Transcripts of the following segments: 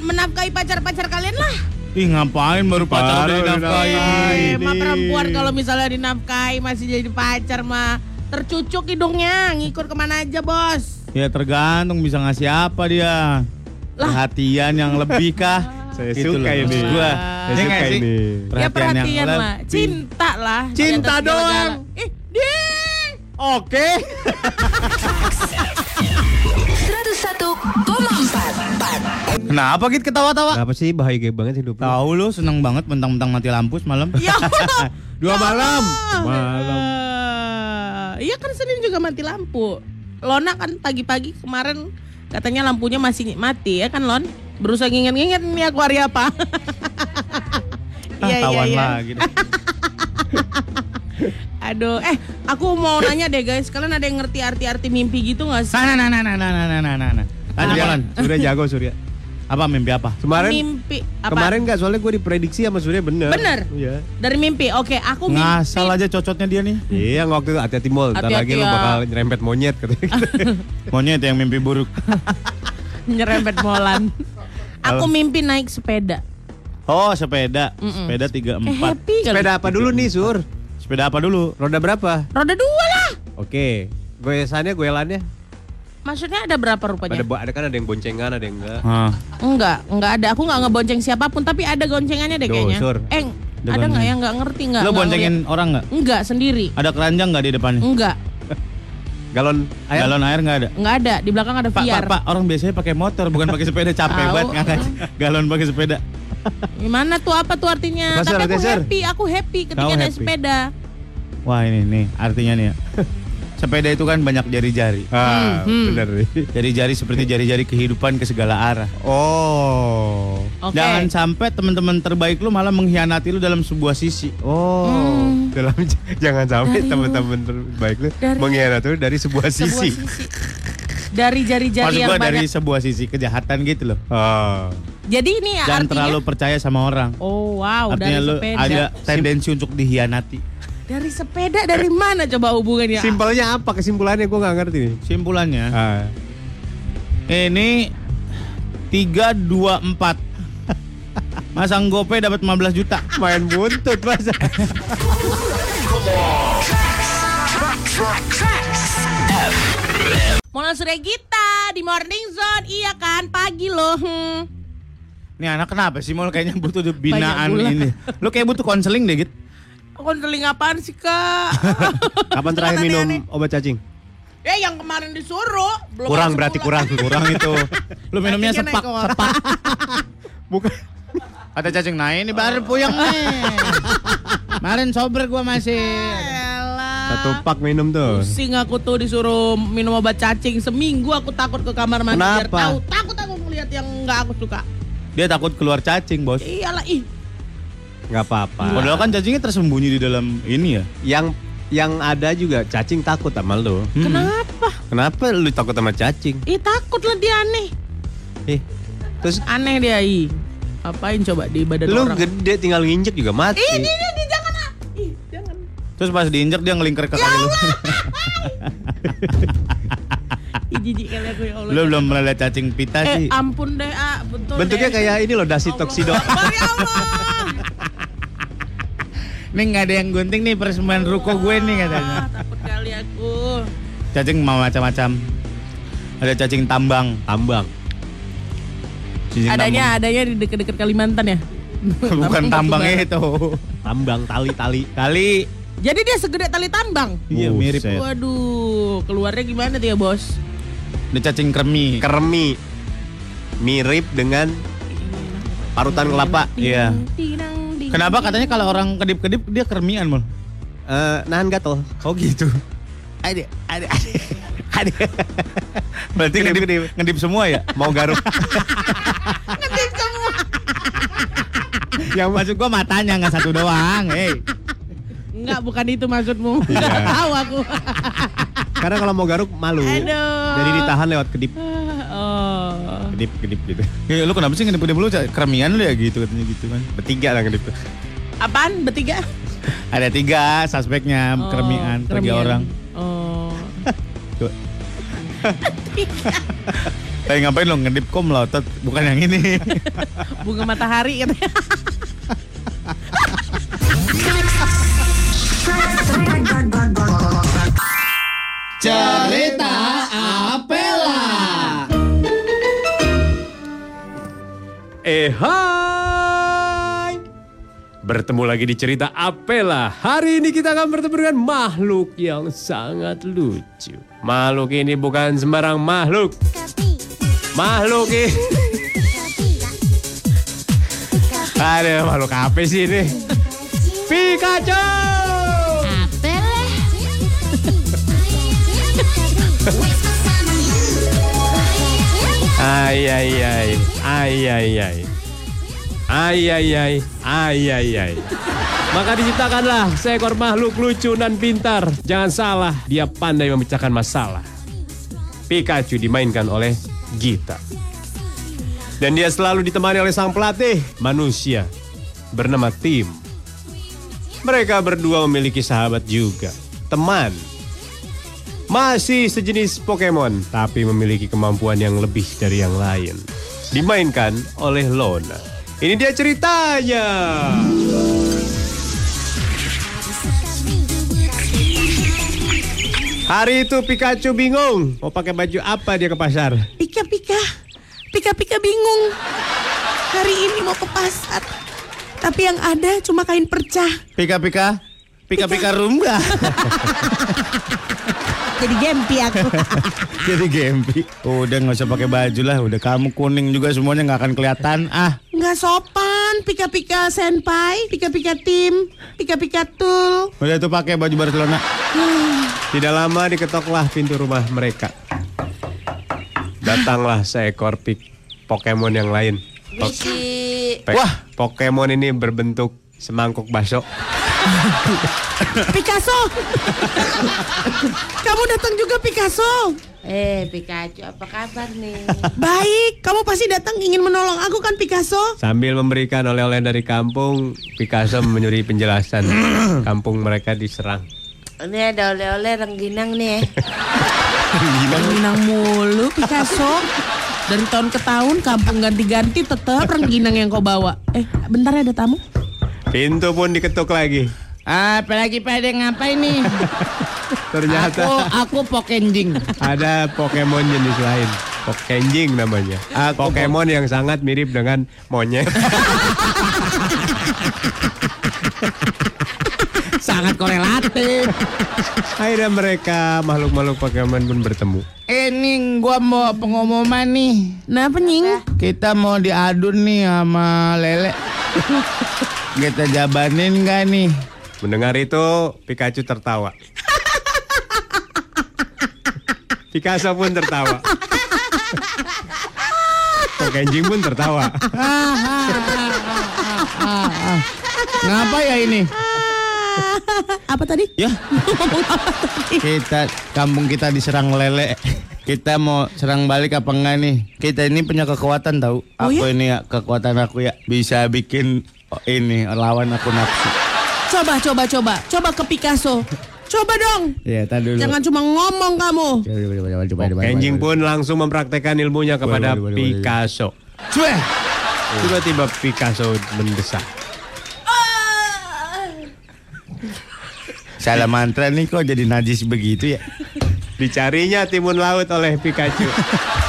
menafkahi pacar-pacar kalian lah. Ih ngapain baru pacar Baru udah dinafkahi. Eh, mah ini. perempuan kalau misalnya dinafkahi masih jadi pacar mah tercucuk hidungnya, ngikut ke mana aja bos. Ya tergantung bisa ngasih apa dia. Perhatian yang lebih kah? Saya Gitu suka ini. gua. Saya Iya nggak suka ini. ya perhatian yang lah, lebih. cinta lah. di Cinta doang. Eh, ding. Oke. 101,4 Kenapa gitu ketawa-tawa? Kenapa sih bahagia banget hidup lu? Tahu lu seneng banget mentang-mentang mati lampu semalam. Ya Allah. Dua Ya malam. Malam. Eh, Iya kan Senin juga mati lampu. Lona kan pagi-pagi kemarin katanya lampunya masih mati ya kan Lon? Berusaha nginget-nginget nih aku hari apa. Iya iya tawan iya. Aduh, eh aku mau nanya deh guys, kalian ada yang ngerti arti-arti mimpi gitu gak sih? Nah, nah, nah, nah, nah, nah, nah, nah, nah, nah. Lanjut, Surya, Lan. Surya jago Surya. Apa mimpi apa? Kemarin mimpi apa? kemarin nggak soalnya gue diprediksi sama Surya bener. Bener? Iya. Dari mimpi. Oke, aku mimpi. Ngasal aja cocotnya dia nih. Iya waktu itu hati-hati mall. Ntar Hati-hati lagi lu ya. bakal nyerempet monyet katanya. Monyet yang mimpi buruk. nyerempet molan. aku mimpi naik sepeda. Oh, sepeda. Mm-mm. Sepeda 34. Eh, happy. Sepeda apa dulu nih Sur? Sepeda apa dulu? Roda berapa? Roda dua lah. Oke. Goyesannya, goyelannya. Maksudnya ada berapa Ada, rupanya? bo- ada kan ada yang boncengan, ada yang enggak. Hah. Enggak, enggak ada. Aku enggak ngebonceng siapa pun, tapi ada goncengannya deh Duh, kayaknya. Sur. Eh, Ada ada enggak gonceng. ya? Enggak ngerti enggak? Lo enggak boncengin orang nggak? ngeliat. Enggak, sendiri. Ada keranjang nggak di depannya? Enggak, Galon air. Galon air nggak ada? enggak ada. Di belakang ada Pak, VR. Pak, Pak, orang biasanya pakai motor bukan pakai sepeda capek banget ngangkat galon pakai sepeda. Gimana tuh apa tuh artinya? Apa, Sur, tapi aku happy, aku happy ketika naik happy? sepeda. Wah ini nih artinya nih ya. Sepeda itu kan banyak jari-jari. Ah, Hmm, bener nih. Jari-jari seperti jari-jari kehidupan ke segala arah. Oh. Oke. Jangan sampai teman-teman terbaik lu malah mengkhianati lu dalam sebuah sisi. Oh, Hmm. dalam jangan sampai teman-teman terbaik lu dari- mengkhianati lu dari sebuah Sebuah sisi. sisi. Dari jari-jari Maksud yang gua banyak. dari sebuah sisi kejahatan gitu loh. Oh. Jadi ini Jangan artinya terlalu percaya sama orang. Oh wow, Artinya dari lu sepeda. ada tendensi untuk dikhianati. Dari sepeda dari mana coba hubungannya? Simpelnya apa kesimpulannya gue nggak ngerti nih. Simpulannya, Ah. ini 3 2 4. Masang GoPay dapat 15 juta. Main buntut mas. Mona Suregita di Morning Zone, iya kan pagi loh. Hmm. Nih anak kenapa sih? Mau kayaknya butuh binaan ini. Lu kayak butuh konseling deh, Git. Konseling apaan sih kak? Kapan terakhir minum aneh-aneh. obat cacing? Eh yang kemarin disuruh belum Kurang berarti kurang. Kurang itu. Lu minumnya sepak, naik sepak. Bukan. Ada cacing. Nah ini baru puyeng nih. Kemarin sober gua masih. Satu pak minum tuh. Pusing aku tuh disuruh minum obat cacing seminggu aku takut ke kamar mandi biar Kenapa? tahu takut aku ngeliat yang nggak aku suka. Dia takut keluar cacing, Bos. Iyalah ih Nggak apa-apa. Padahal kan cacingnya tersembunyi di dalam ini ya. Yang yang ada juga cacing takut sama lu. Hmm. kenapa? Kenapa lu takut sama cacing? Ih takut lah dia aneh. Eh, terus Aneh dia ih. Apain coba di badan lu orang? gede tinggal nginjek juga mati. Ih, ini, ini, jangan ah. Ih, jangan. Terus pas diinjek dia ngelingkar ke kaki lu. Ih, jijik kali aku ya Allah. Lu belum pernah lihat cacing pita Eh, sih. ampun deh, ah, betul Bentuknya deh. kayak ini loh dasi Allah toksido. Ya Allah. Nih nggak ada yang gunting nih persembahan ruko gue nih katanya. Takut kali aku. Cacing mau macam-macam. Ada cacing tambang. Tambang. Cacing Adanya adanya di deket-deket Kalimantan ya. tambang. Bukan tambangnya itu. Tambang tali-tali. Kali. Jadi dia segede tali tambang. Iya mirip. Waduh, keluarnya gimana tuh ya, Bos? Ada cacing kremi. Kermi. Mirip dengan parutan kelapa. Iya. Kenapa katanya kalau orang kedip-kedip dia kermian mal? Eh, nahan gatel. Oh gitu. Ada, ada, ada. ada. Berarti ngedip, ngedip semua ya? Mau garuk. Ngedip semua. Yang maksud gua matanya nggak satu doang. Hey. Enggak, bukan itu maksudmu. Iya. Tahu aku. Karena kalau mau garuk malu. Aduh. Jadi ditahan lewat kedip. Kedip, kedip gitu. Ya, lu kenapa sih ngedip-ngedip lu kermian lu ya gitu katanya gitu kan? Bertiga lah kedip. Apaan bertiga? Ada tiga suspeknya Oh, kermian, tiga orang. Oh. Tapi ngapain lo ngedip kok melotot? Bukan yang ini. Bunga matahari katanya. Cerita Apela. Eh hai. Bertemu lagi di cerita Apela. Hari ini kita akan bertemu dengan makhluk yang sangat lucu. Makhluk ini bukan sembarang makhluk. Makhluk ini Ada makhluk apa sih ini? Pikachu Ay, ay, ay. Ay, ay, ay. Ay, ay, ay. Ay, ay, ay. Maka diciptakanlah seekor makhluk lucu dan pintar. Jangan salah, dia pandai memecahkan masalah. Pikachu dimainkan oleh Gita. Dan dia selalu ditemani oleh sang pelatih, manusia bernama Tim. Mereka berdua memiliki sahabat juga, teman masih sejenis Pokemon, tapi memiliki kemampuan yang lebih dari yang lain. Dimainkan oleh Lona. Ini dia ceritanya. Hari itu Pikachu bingung mau pakai baju apa dia ke pasar. Pika pika. Pika pika bingung. Hari ini mau ke pasar. Tapi yang ada cuma kain percah. Pika-pika. Pika-pika rumba. Jadi gempi aku. Jadi gempi. Udah nggak usah pakai baju lah. Udah kamu kuning juga semuanya nggak akan kelihatan. Ah, Nggak sopan. Pika pika senpai. Pika pika tim. Pika pika tul. udah tuh pakai baju Barcelona. Tidak lama diketoklah pintu rumah mereka. Datanglah seekor pik Pokemon yang lain. Po- Wah. Pokemon ini berbentuk semangkuk bakso. Picasso. Kamu datang juga Picasso. Eh, Pikachu, apa kabar nih? Baik, kamu pasti datang ingin menolong aku kan Picasso? Sambil memberikan oleh-oleh dari kampung, Picasso menyuri penjelasan. kampung mereka diserang. Ini ada oleh-oleh rengginang nih. Rengginang mulu Picasso. Dari tahun ke tahun kampung ganti-ganti tetap rengginang yang kau bawa. Eh, bentar ya ada tamu. Pintu pun diketuk lagi. Apalagi pada ngapain nih? Ternyata Aku aku pokenjing. ada Pokemon jenis lain. Pokenjing namanya. Aku Pokemon yang sangat mirip dengan monyet. Sangat korelatif. Akhirnya mereka makhluk-makhluk Pokemon pun bertemu. Ini gua mau pengumuman nih. Nah, penying. Kita mau diadu nih sama Lele. Kita jabanin gak nih? Mendengar itu, Pikachu tertawa. Picasso pun tertawa. Pokenjing pun tertawa. Ngapa ya ini? Apa tadi? Ya, kita kampung kita diserang lele. Kita mau serang balik apa enggak nih? Kita ini punya kekuatan tahu. Oh, aku ya? ini ya kekuatan aku ya bisa bikin ini lawan aku nafsu. Coba, coba, coba. Coba ke Picasso. Coba dong. Ya, tadi dulu. Jangan cuma ngomong kamu. Coba, coba, coba, coba, coba, coba, Pokenjing coba. pun langsung mempraktekkan ilmunya kepada boleh. Picasso. Cueh. Tiba-tiba Picasso mendesak. Salah mantra nih kok jadi najis begitu ya? Dicarinya timun laut oleh Pikachu.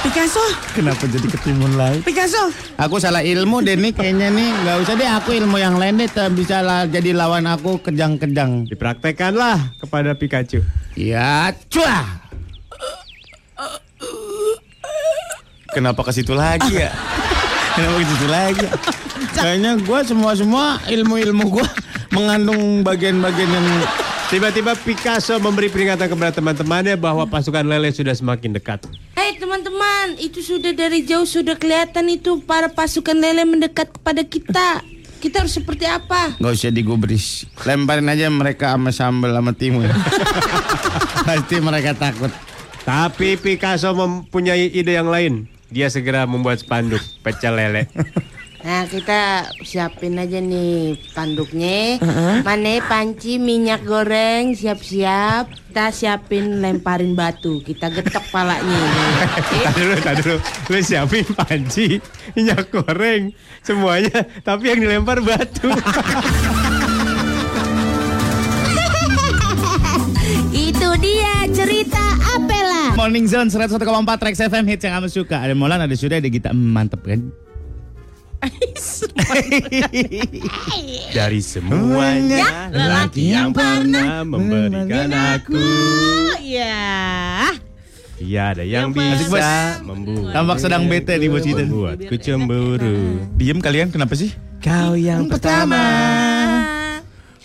Picasso, Kenapa jadi ketimun laut? Picasso. Aku salah ilmu deh nih kayaknya nih. Gak usah deh aku ilmu yang lain deh. Bisa lah jadi lawan aku kejang-kejang. Dipraktekkanlah kepada Pikachu. Ya, cuah. Kenapa ke situ lagi ya? Kenapa ke situ lagi? ya? Kayaknya gua semua-semua ilmu-ilmu gua Mengandung bagian-bagian yang Tiba-tiba Picasso memberi peringatan kepada teman-temannya bahwa pasukan lele sudah semakin dekat. Hei teman-teman, itu sudah dari jauh sudah kelihatan itu para pasukan lele mendekat kepada kita. Kita harus seperti apa? Gak usah digubris Lemparin aja mereka sama sambal sama timun Pasti mereka takut Tapi Picasso mempunyai ide yang lain. Dia segera membuat spanduk pecel lele. Nah kita siapin aja nih panduknya Mana panci minyak goreng siap-siap Kita siapin lemparin batu Kita getok palanya Tadi dulu, tadi dulu. Lu siapin panci, minyak goreng, semuanya. Tapi yang dilempar batu. Itu dia cerita Apela Morning Zone 101,4 Trax FM hits yang kamu suka. Ada Molan, ada Sudah, ada Gita. Mantep kan? Dari semuanya, lelaki yang pernah memberikan aku. Iya. Tiada yang Yang bisa membuat Tampak sedang bete nih bos kita. membuatku cemburu. Diem kalian kenapa sih? Kau yang pertama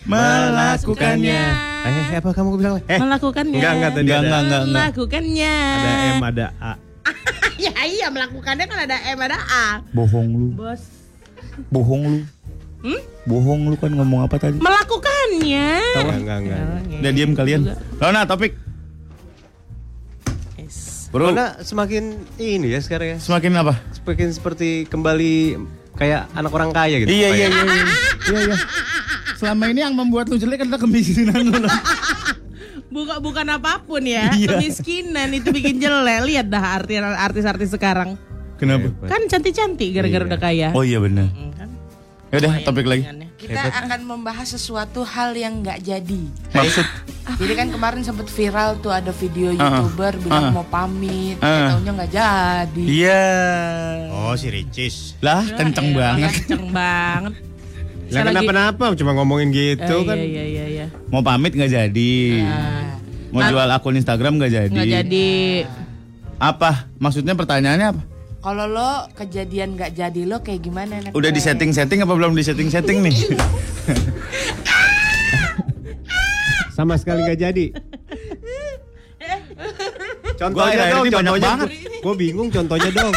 Melakukannya. Eh, apa kamu bilang? Eh, Melakukannya. enggak, enggak tadi Enggak, ada, enggak, enggak, enggak. Melakukannya. ada M, ada A. ya iya melakukannya kan ada M ada A. Bohong lu. Bos. Bohong lu. Bohong lu kan ngomong apa tadi? Melakukannya. Enggak, enggak, enggak. Udah diem kalian. Lona topik. Yes. Bro, Karena semakin ini ya sekarang ya. semakin apa? Semakin seperti kembali kayak anak orang kaya gitu. Iya, iya, iya, iya. Iya, iya. Selama ini yang membuat lu jelek adalah kemiskinan lu. Bukan bukan apa pun ya. Iya. Kemiskinan itu bikin jelek. Lihat dah arti- artis-artis sekarang. Kenapa? Kan cantik-cantik gara-gara Iya. udah kaya. Oh iya benar. Hmm, kan? Ya udah topik lagi. Dengan- Kita akan membahas sesuatu hal yang nggak jadi Maksud Jadi kan kemarin sempat viral tuh ada video Uh-uh. youtuber bilang Uh-uh. mau pamit, Uh. taunya nggak jadi. Iya. Oh, si Ricis. Lah kenceng Ya, banget. Kenceng banget. Lah Saya lagi- kenapa-napa cuma ngomongin gitu Eh, kan. Iya iya iya. Mau pamit nggak jadi. Mau jual akun Instagram nggak jadi. Nggak jadi. Apa? Maksudnya pertanyaannya apa? Kalau lo kejadian nggak jadi lo kayak gimana? Nek? Udah di setting-setting apa belum di setting-setting nih? Sama sekali nggak jadi. Contohnya dong, contohnya. banget. Gue bingung contohnya dong.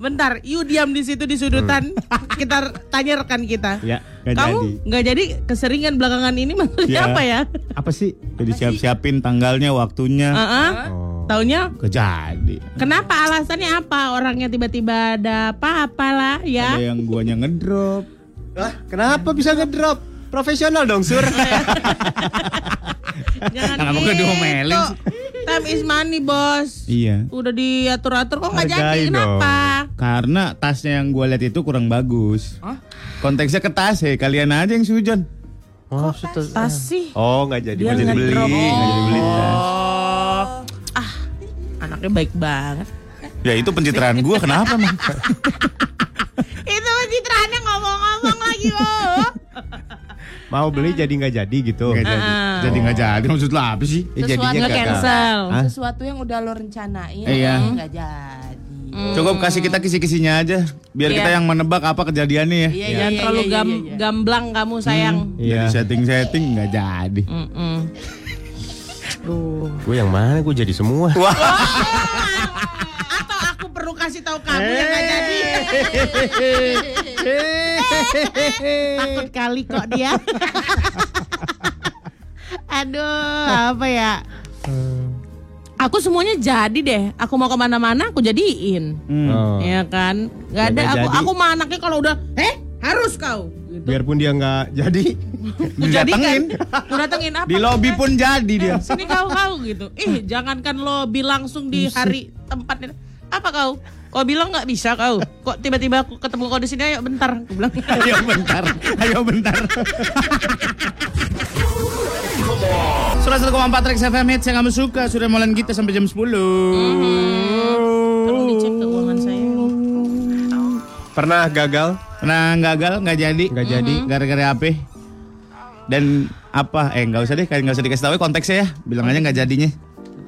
Bentar. You diam di situ di sudutan. kita tanya rekan kita. Ya, nggak Kamu jadi. nggak jadi keseringan belakangan ini maksudnya Ya. apa ya? Apa sih? Jadi siap-siapin tanggalnya, waktunya. Heeh. Oh. Taunya Kejadi. kenapa alasannya apa? Orangnya tiba-tiba ada apa-apalah ya? Ada yang guanya ngedrop. Lah, kenapa bisa ngedrop? Profesional dong, Sur. Jangan Kenapa gua gitu. diomelin Time is money, bos. Iya. Udah diatur-atur kok nggak jadi? Kenapa? Karena tasnya yang gua lihat itu kurang bagus. Konteksnya ke tas ya, kalian aja yang sujon. Oh, Tas sih. oh nggak jadi. Dia nggak jadi beli, nggak jadi beli tas. Oh. Ah, anaknya baik banget. Ya itu pencitraan gua kenapa mah? Itu pencitraannya ngomong-ngomong lagi, oh. Mau beli jadi nggak jadi gitu. Nggak jadi. Ah. Jadi nggak jadi maksud lo apa sih? Ya, jadinya Sesuatu-. Nge-cancel. Hah? Sesuatu yang udah lo rencanain Iya. nggak jadi. Cukup kasih kita kisi-kisinya aja biar Iya. kita yang menebak apa kejadiannya ya. Iya, Jangan terlalu gam gamblang kamu sayang. Jadi Iya. setting-setting nggak jadi. Mm-mm. Duh. Gue yang mana? Gue jadi semua. Perlu kasih tahu kamu yang nggak jadi. Takut kali kok dia. Aduh, apa ya? Aku semuanya jadi deh. Aku mau ke mana-mana, aku jadiin. Hmm. Oh. Ya kan? Gak ada. Aku, jadi. aku mah anaknya kalau udah, eh harus kau. Gitu. Biarpun dia nggak jadi. Didatengin. Aku datengin apa? Di lobby pun jadi dia. Sini kau kau gitu. Ih, jangankan lobby langsung di hari tempatnya. Apa kau? Kau bilang nggak bisa kau. Kok tiba-tiba aku ketemu kau di sini ayo bentar. Aku bilang. Ayo bentar, ayo bentar. Surat 1,4 Rex FM hits yang kamu suka Sudah mulai kita sampai jam 10 Tolong dicek keuangan saya. Pernah gagal? Nah gagal nggak jadi Nggak jadi. Gara-gara apa Dan apa Eh nggak usah deh Nggak usah dikasih tahu ya konteksnya ya Bilang aja nggak jadinya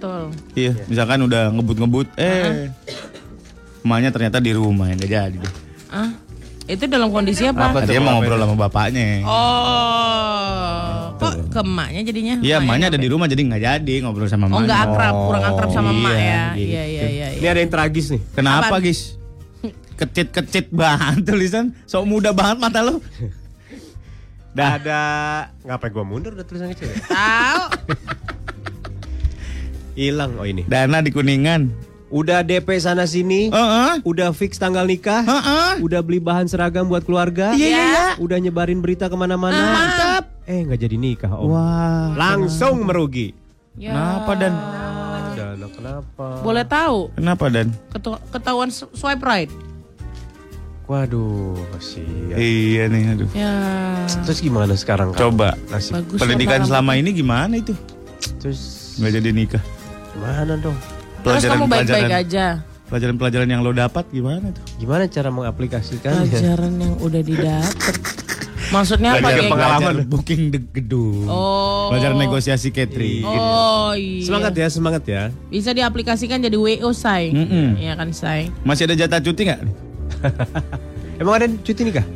Betul. Iya misalkan udah ngebut-ngebut Eh Emaknya ternyata di rumah Nggak jadi. Ah, itu dalam kondisi apa? Apa? Dia tuh, mau apa ngobrol itu? sama bapaknya Oh, kok ke emaknya jadinya? Iya emaknya ada di rumah jadi nggak jadi ngobrol sama Oh emaknya nggak akrab, kurang akrab sama Iya, emak ya. gitu. Iya iya iya. Ini ada yang tragis nih. Kenapa Apaan? guys? Kecit-kecit banget tulisan Sok muda banget mata lo Dah ada ngapain gua mundur udah tulisan kecil ya? Tahu? Hilang oh ini. Dana di Kuningan Udah DP sana sini. Heeh. Udah fix tanggal nikah. Heeh. Udah beli bahan seragam buat keluarga. Iya, iya, iya. Udah nyebarin berita ke mana-mana. Mantap. Eh nggak jadi nikah om. Wah. Langsung merugi. Ya. Kenapa dan? Dan kenapa? Boleh tahu Kenapa dan? ketu- ketahuan s- swipe right. Waduh, kasihan. Iya nih, aduh. Ya. Terus gimana sekarang? Coba. Nasib. Bagus Pendidikan selama ini gimana itu? Terus Nggak jadi nikah. Gimana dong? Terus kamu baik-baik aja. Pelajaran-pelajaran yang lo dapat gimana tuh? Gimana cara mengaplikasikannya? Pelajaran yang udah didapat. Maksudnya apa Belajar geng? pengalaman booking de gedung. Oh. Belajar negosiasi catering. Oh iya. Semangat ya, semangat ya. Bisa diaplikasikan jadi WO say. Mm-mm. Iya kan say. Masih ada jatah cuti nggak? Emang ada cuti nikah?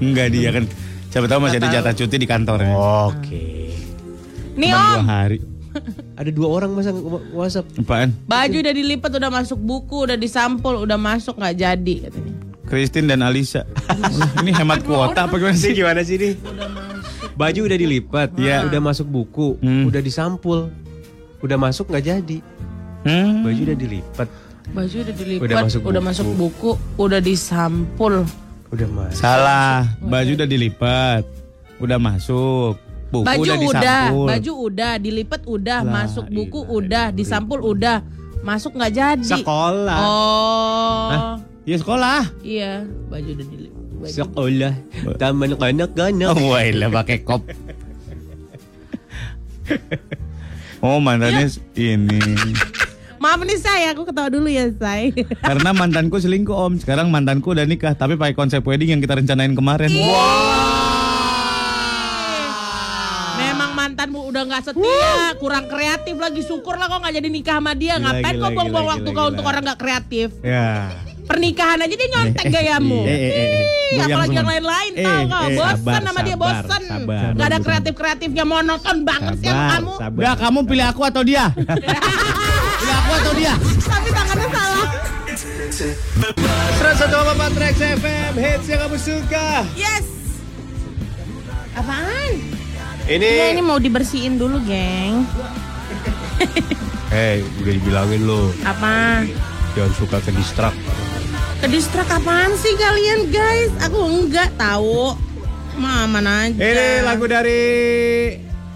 Enggak dia kan. Siapa tahu masih ada jatah cuti di kantornya. Oke. Nih om, dua hari. Ada dua orang masa WhatsApp. Apaan? baju udah dilipat, udah masuk buku, udah disampul, udah masuk nggak jadi katanya. Christine dan Alisa. ini hemat kuota apa gimana Ini sih? gimana sih nih? Baju udah dilipat, Iya. udah masuk buku, Hmm. udah disampul, udah masuk nggak jadi. Hmm. Baju udah dilipat, Baju udah dilipat, Udah masuk udah buku. masuk buku, udah disampul. udah masuk. Salah. Baju udah dilipat. Udah masuk. Buku baju udah udah, baju udah, dilipat udah, La masuk buku ilaha udah, disampul udah, masuk nggak jadi. Sekolah. Oh, Ya sekolah. iya, baju udah dilipat. Baju. Sekolah. Taman kanak-kanak. Oh, wah, lah pakai kop. Oh, mantannya ini. Maaf nih saya, aku ketawa dulu ya say. Karena mantanku selingkuh om. Sekarang mantanku udah nikah, tapi pakai konsep wedding yang kita rencanain kemarin. Memang udah nggak setia, kurang kreatif lagi. Syukurlah kok nggak jadi nikah sama dia. Gila, Ngapain gila, kok buang-buang waktu gila, kau gila. untuk orang nggak kreatif? Ya. Pernikahan aja dia nyontek gayamu. Eh, eh, eh, eh. Ih, Goyang apalagi yang lain-lain Eh, tau nggak? eh, Bosan sabar, sama dia sabar, bosan. sabar. Gak ada kreatif-kreatifnya monoton banget sih kamu. Udah kamu pilih aku atau dia? pilih aku atau dia? Tapi tangannya salah. 101,4 Trax FM hits yang kamu suka. Yes. Apaan? Ini, Ya ini mau dibersihin dulu, geng. eh udah dibilangin lo, Apa? jangan suka ke distrak. Kedistrak apaan sih kalian guys? Aku enggak tahu. Mama aja. Ini lagu dari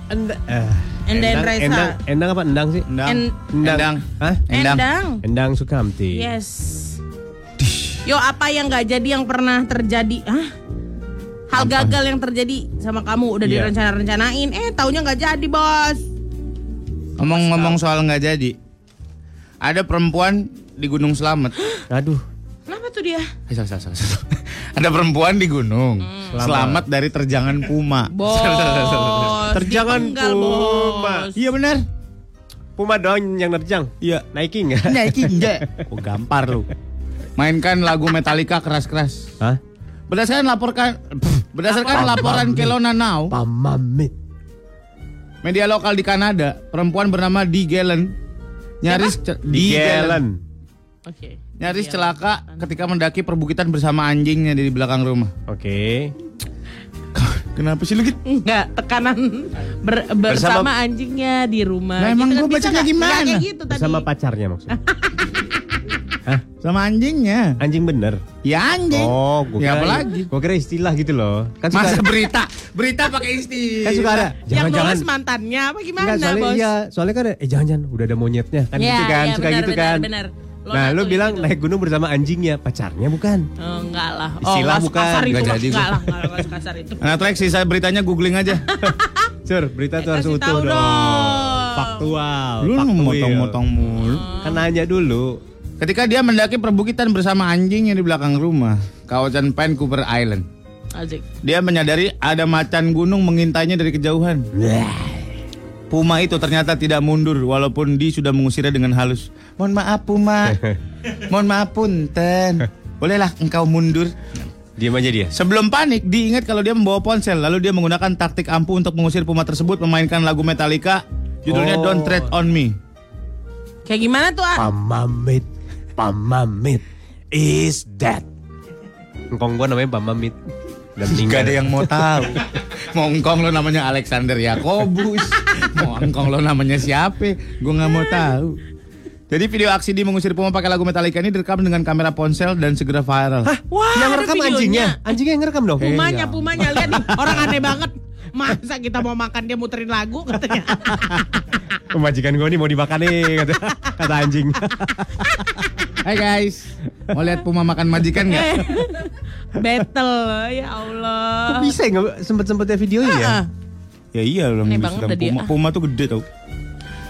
Enda, eh, Enda Endang Raisa. Endang, Endang apa Endang sih? Endang. En- Endang. Hah? Endang. Endang. Endang Sukamti. Yes. Yo apa yang nggak jadi yang pernah terjadi? Hah? Hal gagal yang terjadi sama kamu udah Iya. direncana-rencanain, eh taunya nggak jadi bos. Ngomong-ngomong soal nggak jadi. Ada perempuan di Gunung Slamet. Aduh, Kenapa tuh dia? Eh, salah, salah, salah. Ada perempuan di gunung. Selamat dari terjangan puma. Bos. Terjangan Puma. Iya benar. Puma doang yang nerjang. Iya. Nike nggak? Naikin enggak? Oh, gampar lu. Mainkan lagu Metallica keras-keras. Hah? Berdasarkan laporkan berdasarkan laporan Kelowna Now, Pamamit. media lokal di Kanada, perempuan bernama Dee Galen nyaris ce- Dee Galen Oke. nyaris celaka ketika mendaki perbukitan bersama anjingnya di belakang rumah. Oke. Kenapa sih lu gitu? Enggak, tekanan ber- bersama, anjingnya di rumah. Nah, emang kan gua bisa bacanya nggak? gimana? Nggak kayak gitu tadi. Sama pacarnya maksudnya. Sama anjingnya. Anjing bener. Ya anjing. Oh, gua ya kira, apa lagi? Gua kira istilah gitu loh. Kan suka, Masa berita? Berita pakai istilah. kan suka ada. yang Jangan-jangan. lolos mantannya apa gimana, Enggak, soalnya bos? iya, soalnya kan eh jangan-jangan udah ada monyetnya kan Iya, gitu kan, iya, suka benar, gitu benar, kan. benar. Lo Nah, lu bilang gitu. naik gunung bersama anjingnya, pacarnya bukan? Oh, enggak lah. Oh, Istilah bukan. sekasar itu. Nggak Enggak, jadi enggak lah, enggak sekasar itu. Nah, Trax sisa beritanya googling aja. Sur, berita tuh harus utuh dong. dong. Faktual. Lu faktual. motong-motong mulu. Kan nanya dulu. Ketika dia mendaki perbukitan bersama anjingnya di belakang rumah, kawasan Vancouver Island. Asik. Dia menyadari ada macan gunung mengintainya dari kejauhan. Puma itu ternyata tidak mundur walaupun Di sudah mengusirnya dengan halus. Mohon maaf Puma. Mohon maaf punten. Bolehlah engkau mundur. Diam aja dia. Sebelum panik, Di ingat kalau dia membawa ponsel. Lalu dia menggunakan taktik ampuh untuk mengusir Puma tersebut memainkan lagu Metallica judulnya Oh. Don't Tread on Me. Kayak gimana tuh, ah? Pamamit, pamamit is dead. Engkong gua namanya Pamamit. Meninggal. Gak ada yang mau tahu. mau engkong lo namanya Alexander Yakobus. mau engkong lo namanya siapa? Gue nggak mau tahu. Jadi video aksi di mengusir Puma pakai lagu Metallica ini direkam dengan kamera ponsel dan segera viral. Wah, yang videonya. anjingnya. Anjingnya yang ngerekam dong. Pumanya, pumanya lihat nih, orang aneh banget. Masa kita mau makan dia muterin lagu katanya. Pemajikan gue nih mau dimakan nih kata, kata anjing. Hai guys, mau lihat Puma makan majikan nggak? Battle, ya Allah. Kok bisa ya nggak sempet-sempetnya videonya ya? Ah, Ya iya loh, dah dia. Puma. Puma tuh gede tau.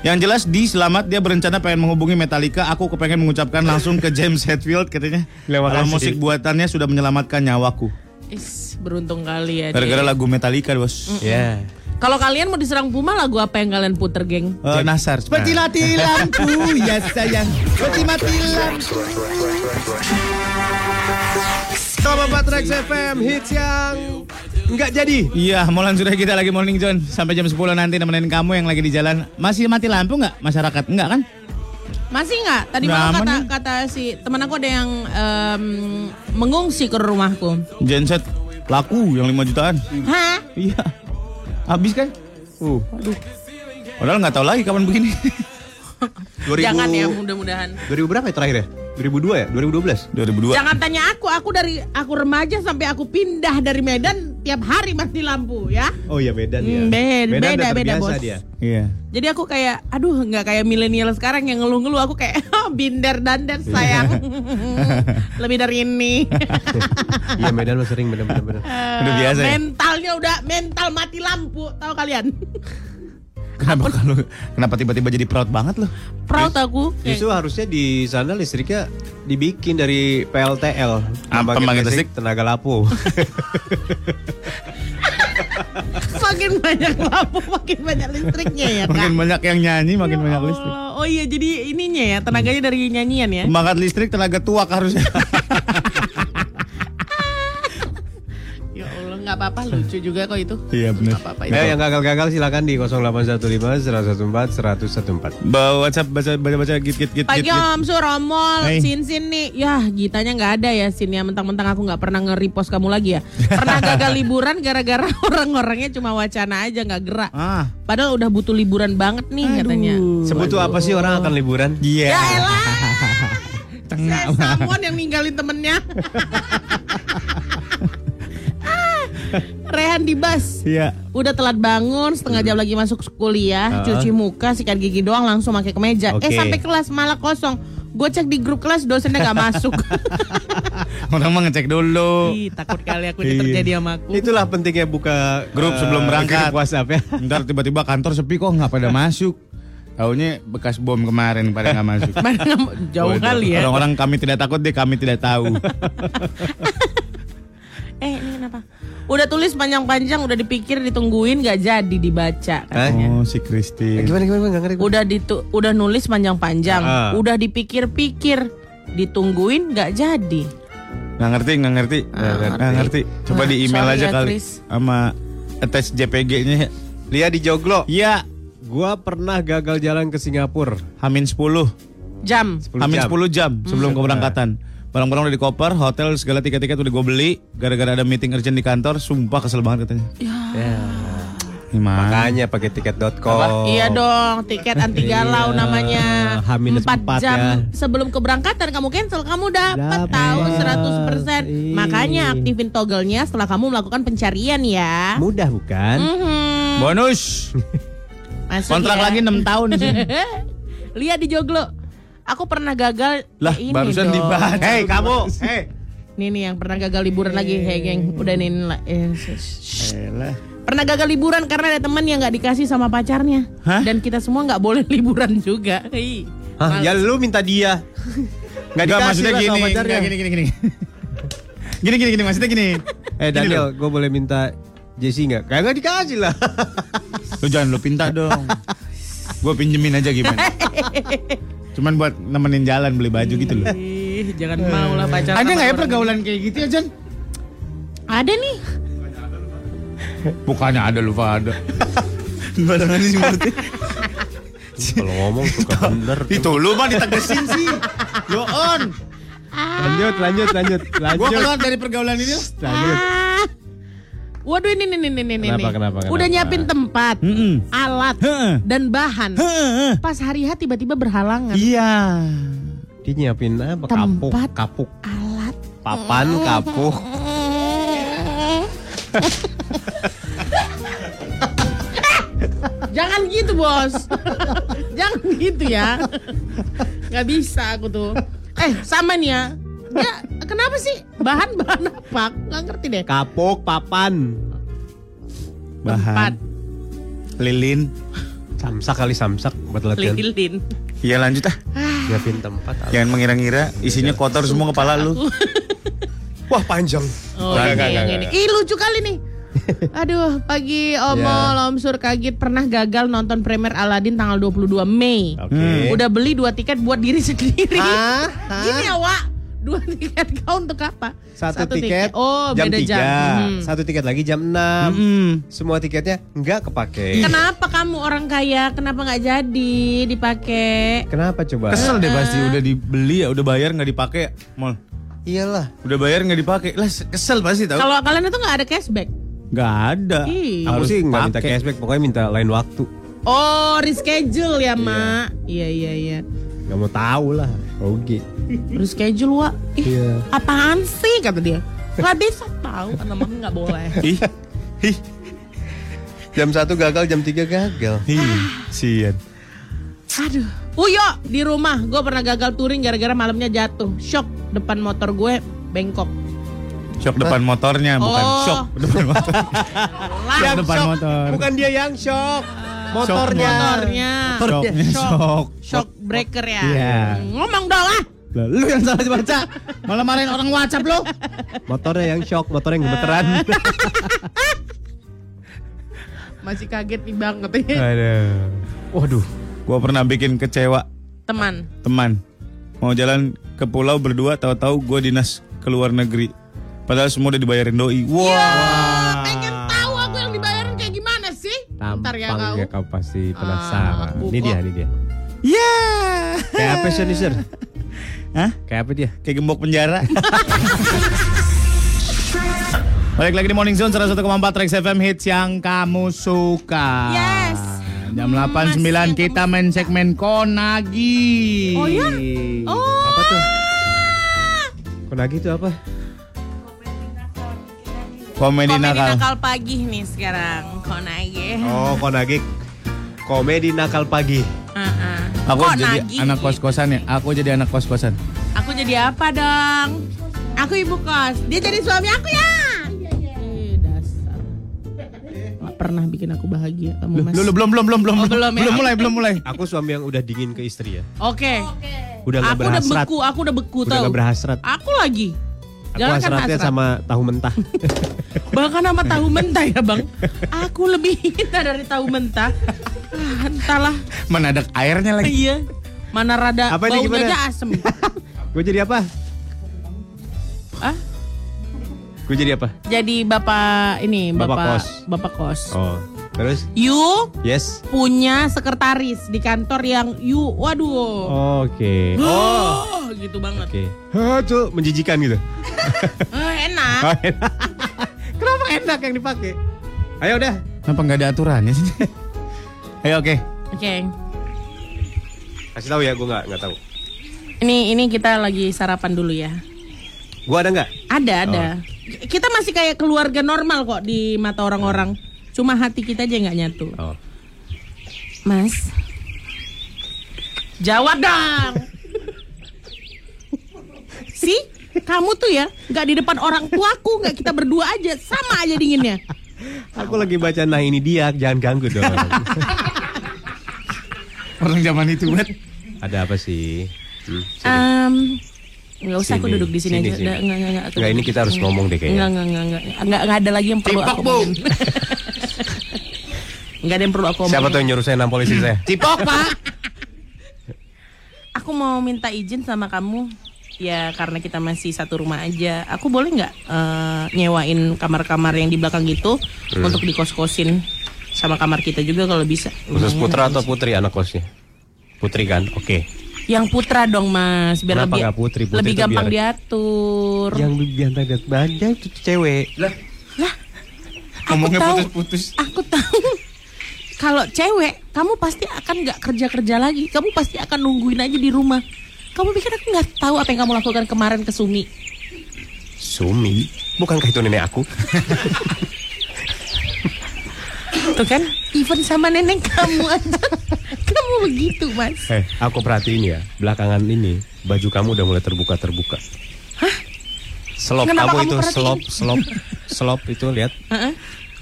Yang jelas di Selamat dia berencana pengen menghubungi Metallica. Aku kepengen mengucapkan langsung ke James Hetfield katanya. Terima Kalau musik buatannya sudah menyelamatkan nyawaku. Is, beruntung kali ya. Gara-gara lagu Metallica bos. Ya. Kalau kalian mau diserang Puma lagu apa yang kalian puter, geng? Eh, Nasar. Seperti mati lampu ya sayang. Seperti mati lampu. Top 4 Trax FM hits yang nggak jadi. Iya, Molan sudah kita lagi morning John sampai jam 10 nanti nemenin kamu yang lagi di jalan. Masih mati lampu nggak masyarakat? Enggak kan? Masih nggak? Tadi malam kata nih. kata si teman aku ada yang em, mengungsi ke rumahku. Genset laku yang 5 jutaan. Hah? Iya. Habis kan? Uh, Padahal nggak tahu lagi kapan begini. 2000 Jangan ya mudah-mudahan. 2000 berapa ya terakhir ya? 2002 ya? 2012? 2002. Jangan tanya aku, aku dari aku remaja sampai aku pindah dari Medan tiap hari mati lampu ya. Oh iya Medan ya. Hmm, beda, Medan beda, beda, bos. dia. Iya. Jadi aku kayak, aduh nggak kayak milenial sekarang yang ngeluh-ngeluh. Aku kayak, oh, binder dander sayang. Lebih dari ini. Iya Medan sering bener-bener. bener. Udah biasa ya? Mentalnya udah mental mati lampu, tahu kalian? Kenapa kalau kenapa tiba-tiba jadi proud banget loh? Proud aku. Kayak, Justru harusnya di sana listriknya dibikin dari PLTL. Apa, pembangkit listrik? Tenaga lapu. makin banyak lampu, makin banyak listriknya ya kak. Makin banyak yang nyanyi, makin Ya banyak Allah. listrik. Oh iya, jadi ininya ya, tenaganya dari nyanyian ya. Pembangkit listrik tenaga tuak harusnya. nggak apa-apa, lucu juga kok itu. iya benar. Nggak apa-apa itu. Ya yang gagal-gagal silakan di 0815 114 114 Bawa WhatsApp baca baca baca git git git Pagi git. Om Sur, Omol, Hai. Sin Sin nih. Yah, Gitanya nggak ada ya Sin ya. Mentang-mentang aku nggak pernah nge-repost kamu lagi ya. Pernah gagal liburan gara-gara orang-orangnya cuma wacana aja nggak gerak. Ah, Padahal udah butuh liburan banget nih katanya. Sebutu apa sih orang akan liburan? iya. Ya elah. Tengah Saya Samon yang ninggalin temennya. Rehan di bus. Iya. Udah telat bangun, setengah jam lagi masuk kuliah, cuci muka, sikat gigi doang langsung pakai kemeja. Oke. Eh sampai kelas malah kosong. Gue cek di grup kelas dosennya nggak masuk. Orang mah ngecek dulu. Ih, takut kali aku ini Iya. terjadi sama aku. Itulah pentingnya buka Grup eh, sebelum berangkat. grup WhatsApp ya. Ntar tiba-tiba kantor sepi kok nggak pada masuk. Taunya bekas bom kemarin pada nggak masuk. Mau- jauh Waduh, kali ya. Orang-orang kami tidak takut deh, kami tidak tahu. Eh, ini kenapa? Udah tulis panjang-panjang, udah dipikir, ditungguin, nggak jadi dibaca. Katanya. Oh, si Eh, Kristi. Gimana gimana nggak ngerti. Udah ditu, udah nulis panjang-panjang, Ah. udah dipikir-pikir, ditungguin, nggak jadi. Nggak ngerti, nggak ngerti. Nggak ngerti. Coba Nah, di email sorry aja ya, kali. Chris. Sama attach JPG-nya. Lia di Joglo. Iya, Gua pernah gagal jalan ke Singapura. Hamin 10. Jam. 10 Hamin jam. 10 jam sebelum Hmm. keberangkatan. Barang-barang udah di koper, hotel segala tiket-tiket udah gue beli. Gara-gara ada meeting urgent di kantor, sumpah kesel banget katanya. Ya. Gimana? Makanya pakai tiket.com. Iya dong, tiket anti galau Iya, namanya. H-4 4 jam ya. sebelum keberangkatan kamu cancel, kamu dapat tahu 100%. Ih. Makanya aktifin toggle-nya setelah kamu melakukan pencarian ya. Mudah bukan? Mhm. Bonus. Masuk Kontrak ya. lagi 6 tahun sih. Lihat di joglo. Aku pernah gagal Lah, ya ini barusan dong. dibaca. Hei kamu, hei. Nih nih yang pernah gagal liburan lagi, hei geng. Udah nih, lah. Eh. Pernah gagal liburan karena ada teman yang nggak dikasih sama pacarnya. Hah? Dan kita semua nggak boleh liburan juga. Hei. Hah, ya lu minta dia. Nggak Enggak dikasih maksudnya gini, sama pacarnya. enggak, gini gini gini. Gini gini gini maksudnya gini. Eh Daniel, gue boleh minta Jesse nggak? Kayak nggak dikasih lah. Lu jangan lu pinta dong. Gue pinjemin aja gimana. Cuman buat nemenin jalan beli baju gitu loh. Ih, jangan mau lah pacaran. Ada nggak ya pergaulan kayak gitu ya Jan? Ada nih. Bukannya ada lupa ada. Barengan sih berarti. Kalau ngomong suka bener. Itu lu mah ditegesin sih. Yo on. Lanjut, lanjut, lanjut, Gue lanjut. keluar dari pergaulan ini. Lanjut. Waduh ini nih nih nih nih. Kenapa, nih. kenapa, kenapa? Udah nyiapin tempat, Mm-mm. alat, Heeh. dan bahan. Heeh. Pas hari H tiba-tiba berhalangan. Iya. Dia nyiapin apa? Kapuk, Tempat. kapuk. Alat. Papan, kapuk. Jangan gitu bos. Jangan gitu ya. Gak bisa aku tuh. Eh sama nih ya. Ya kenapa sih bahan-bahan apa? Gak ngerti deh. Kapuk, papan. Tempat Bahan. Lilin. Samsak kali samsak buat latihan. lilin. Iya lanjut ah. Nyiapin tempat. apa? Jangan mengira-ngira isinya kotor semua kepala lu. Wah panjang. Oh enggak, yang enggak, ini. Ih lucu kali nih. Aduh, pagi Omo Ya. Lomsur kaget pernah gagal nonton premier Aladdin tanggal 22 Mei. Oke. Udah beli dua tiket buat diri sendiri. Hah? Gini ya, Wak. Dua tiket kau untuk apa? Satu, tiket, Oh, jam beda 3. jam. Hmm. Satu tiket lagi jam 6. Mm. Semua tiketnya nggak kepake. Kenapa kamu orang kaya? Kenapa nggak jadi dipakai? Kenapa coba? Kesel deh pasti udah dibeli ya udah bayar nggak dipakai mall. Iyalah. Udah bayar nggak dipakai. Lah kesel pasti tau. Kalau kalian itu nggak ada cashback. Nggak ada. Ih. Aku sih nggak minta cashback, pokoknya minta lain waktu. Oh, reschedule ya, Mak. Iya, iya, iya. Gak mau tahu lah. Oke. Reschedule, Wak. Ih, Iya. apaan sih kata dia? Nggak bisa tahu, karena mami nggak boleh. Ih. Ih. Jam 1 gagal, jam 3 gagal. Ih. Sian. Aduh. Uyo di rumah, gue pernah gagal touring gara-gara malamnya jatuh. Shock depan motor gue bengkok. Shock depan motornya bukan Oh. shock depan motor. Shock depan motor. Bukan dia yang shock. Motornya. motornya. Shocknya shock. Shock breaker ya. Iya. Ngomong dong ah. Lah, Lu yang salah baca. Malah marahin orang WhatsApp lu. Motornya yang shock, motornya yang gemeteran. Masih kaget nih bang katanya. Aduh. Waduh. Gua pernah bikin kecewa Teman. teman. Mau jalan ke pulau berdua tahu-tahu gua dinas ke luar negeri. Padahal semua udah dibayarin doi. Wah. Ya, Pengen tahu aku yang dibayarin kayak gimana sih? Ntar ya kau. Tampangnya kau pasti penasaran. aku ini dia, ini dia. Ya. Kayak apa sih, Nisir? Hah? Kayak apa dia? Kayak gembok penjara. Balik lagi di Morning Zone 101,4 Trax FM hits yang kamu suka. Yes. Jam 89 kita main segmen Konagi. Oh ya? Oh. Apa tuh? Konagi itu apa? Komedi, Komedi nakal. nakal pagi nih sekarang. Konagi. Oh, Konagi. Komedi nakal pagi. Heeh. Aku jadi Konagi. anak kos-kosan ya. Aku jadi anak kos-kosan. Aku jadi apa dong? Aku ibu kos. Dia jadi suami aku ya. Eh, dasar. Gak pernah bikin aku bahagia kamu mas. Lu, lu belum belum belum belum Oh, belum ya? belum mulai belum mulai. Aku suami yang udah dingin ke istri ya. Oke. Udah gak Aku udah berhasrat. beku, aku udah beku Udah tau. gak berhasrat. Aku lagi. Aku Jangan kan hasratnya hasrat. sama tahu mentah. Bahkan sama tahu mentah ya bang. Aku lebih cinta dari tahu mentah. Ah, entahlah. Mana ada airnya lagi. Iya. Mana rada Apa ini baunya aja asem. Gue jadi apa? ah? Gue jadi apa? Jadi bapak ini, Bapak bapak kos. bapak kos. Oh, terus? You Yes. punya sekretaris di kantor yang you, waduh. Oke. Oh, gitu banget. Oke. Hah, Cuk, menjijikan gitu. Eh, enak. Oh, enak. Kenapa enak yang dipakai? Ayo udah. Kenapa nggak ada aturannya sih? Ayo oke. Oke. Kasih tahu ya, gue nggak nggak tahu. Ini ini kita lagi sarapan dulu ya. Gue ada nggak? Ada, ada. Kita masih kayak keluarga normal kok di mata orang-orang. Cuma hati kita aja nggak nyatu. Oh. Mas. Jawab dong. Si, kamu tuh ya nggak di depan orang tuaku, nggak kita berdua aja, sama aja dinginnya. Aku lagi baca nah ini dia, jangan ganggu dong. Orang zaman itu buat. ada apa sih? Hmm, sini. Nggak usah aku duduk di sini, sini, aja. sini. Nggak, nggak, nggak, ini kita harus ngomong deh kayaknya. Nggak, nggak, nggak, nggak, nggak, nggak ada lagi yang perlu Cipok, aku. Nggak ada yang perlu aku omongin. Siapa tuh yang nyuruh saya enam polisi saya? Cipok pak. Aku mau minta izin sama kamu. Ya karena kita masih satu rumah aja. Aku boleh nggak eh, nyewain kamar-kamar yang di belakang gitu Hmm. untuk dikos-kosin sama kamar kita juga kalau bisa. Khusus putra atau putri anak kosnya? Putri kan? Oke. Yang putra dong mas, biar Kenapa lebih putri? Putri lebih itu gampang biar- diatur. Yang lebih biar banyak itu cewek. Ngomongnya tahu. putus-putus. Aku tahu. Kalau cewek, kamu pasti akan nggak kerja-kerja lagi. Kamu pasti akan nungguin aja di rumah. Kamu pikir aku nggak tahu apa yang kamu lakukan kemarin ke Sumi? Sumi, bukankah itu nenek aku? Tuh kan, even sama nenek kamu aja. kamu begitu, Mas. Eh, aku perhatiin ya, belakangan ini baju kamu udah mulai terbuka-terbuka. Hah? Selop Kenapa kamu kamu itu, perhatiin? selop, selop, selop itu lihat, Heeh.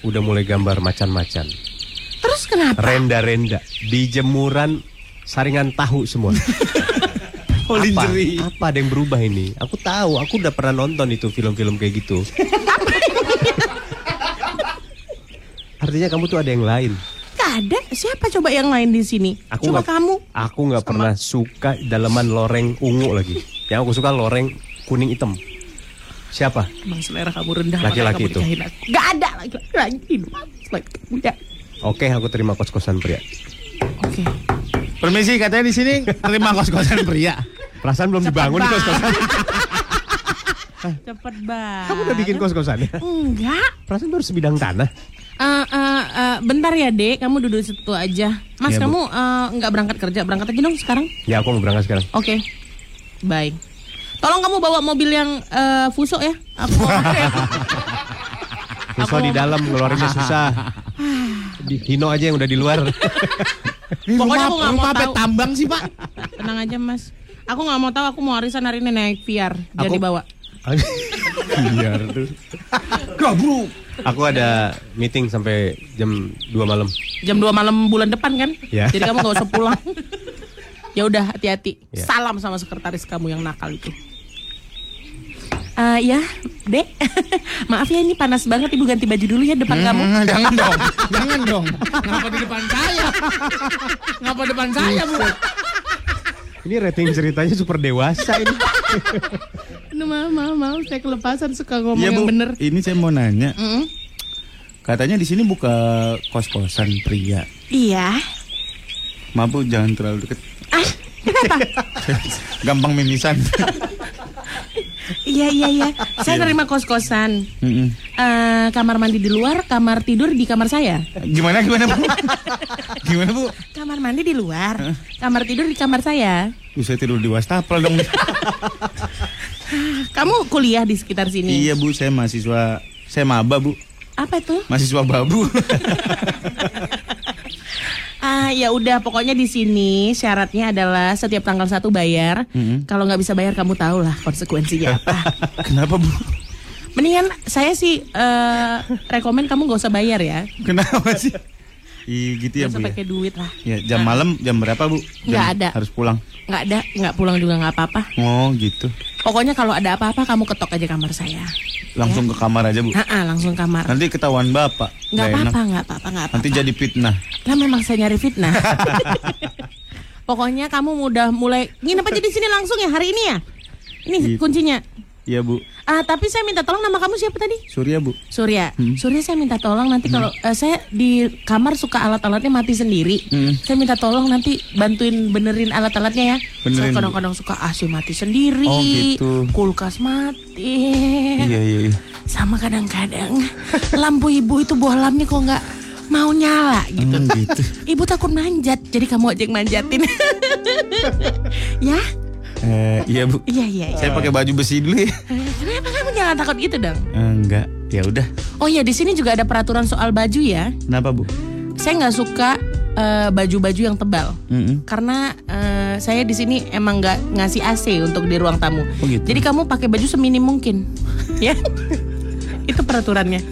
udah mulai gambar macan-macan. Terus kenapa? Renda-renda di jemuran saringan tahu semua. Oh, apa, apa ada yang berubah ini? Aku tahu, aku udah pernah nonton itu film-film kayak gitu. Artinya kamu tuh ada yang lain. Gak ada. Siapa coba yang lain di sini? Aku Cuma nggak- kamu. Aku nggak pernah suka daleman loreng ungu lagi. Yang aku suka loreng kuning hitam. Siapa? Emang selera kamu rendah. Laki-laki itu. aku. Gak ada laki-laki lagi di ya. Oke, aku terima kos-kosan pria. Oke. Permisi, katanya di sini terima kos-kosan pria. Perasaan belum dibangun nih kos-kosan. Cepet banget. Kamu udah bikin kos-kosan ya? Enggak. Perasaan baru sebidang tanah. Eh, eh, eh, bentar ya dek, kamu duduk situ aja. Mas, Iya, Bu. kamu nggak berangkat kerja, berangkat aja dong sekarang. Ya aku mau berangkat sekarang. Oke, baik. Tolong kamu bawa mobil yang eh, Fuso ya. Aku mau Susah di dalam ngeluarinnya susah. Di Hino aja yang udah di luar. Pokoknya rumah, aku nggak mau tahu. tambang sih, Pak? tenang aja mas. Aku nggak mau tahu aku mau arisan hari ini naik VR, jadi Aku- bawa. Biar tuh. Gabruk. Aku ada meeting sampai jam 2 malam. Jam 2 malam bulan depan kan? Ya. Jadi kamu nggak usah pulang. ya udah hati-hati. Ya. Salam sama sekretaris kamu yang nakal itu. Eh ya, Dek. Maaf ya ini panas banget Ibu ganti baju dulu ya depan kamu. Hmm, jangan dong, jangan dong. Ngapa di depan saya? Ngapa depan saya, Bu? Ini rating ceritanya super dewasa ini. Aduh, maaf, maaf, maaf. Saya kelepasan suka ngomong Iya, yang Bu. bener. Ini saya mau nanya. Mm. Katanya di sini buka kos-kosan pria. Iya. Maaf, Bu, jangan terlalu deket. Ah, kenapa? Gampang mimisan. iya, iya, iya. Saya terima kos-kosan. Mm-mm. Eh, kamar mandi di luar, kamar tidur di kamar saya. Gimana, gimana, Bu? Gimana, Bu? Kamar mandi di luar, kamar tidur di kamar saya. Bu, saya tidur di wastafel dong. Kamu kuliah di sekitar sini? iya, Bu, saya mahasiswa. Saya maba, Bu. Apa itu? Mahasiswa babu. Ah, ya udah, pokoknya di sini syaratnya adalah setiap tanggal satu bayar. Mm-mm. Kalau nggak bisa bayar, kamu tahu lah konsekuensinya apa. Kenapa, Bu? Mendingan saya sih eh rekomen kamu nggak usah bayar ya. Kenapa sih? Iya gitu ya, Bu. Ya? pakai duit lah. Ya, jam malam jam berapa, Bu? Jam Nggak ada. Harus pulang. Nggak ada, nggak pulang juga nggak apa-apa. Oh, gitu. Pokoknya kalau ada apa-apa kamu ketok aja kamar saya. Langsung ke kamar aja, Bu. Ah, langsung kamar. Nanti ketahuan Bapak. Nggak enak. apa-apa, nggak apa-apa, nggak apa-apa. Nanti jadi fitnah. Lah memang saya nyari fitnah. Pokoknya kamu udah mulai nginep aja di sini langsung ya hari ini ya. Ini Gitu. kuncinya. Iya, Bu. Ah, tapi saya minta tolong nama kamu siapa tadi? Surya, Bu. Surya. Hmm. Surya saya minta tolong nanti kalau eh, saya di kamar suka alat-alatnya mati sendiri. Hmm. Saya minta tolong nanti bantuin benerin alat-alatnya ya. Benerin, Saya kadang-kadang suka AC mati sendiri. Oh, gitu. Kulkas mati. Iya, iya, iya. Sama kadang-kadang lampu ibu itu bohlamnya kok nggak mau nyala gitu. Hmm, gitu. Ibu takut manjat, jadi kamu aja yang manjatin. ya? Eh, iya, Bu. Iya, iya, iya. Saya pakai baju besi dulu ya. Kenapa kamu jangan takut gitu dong? Eh, enggak. Ya udah. Oh iya, di sini juga ada peraturan soal baju ya. Kenapa, Bu? Saya nggak suka eh, baju-baju yang tebal. Mm-mm. Karena eh, saya di sini emang nggak ngasih AC untuk di ruang tamu. Oh, gitu. Jadi kamu pakai baju seminim mungkin, ya. Itu peraturannya.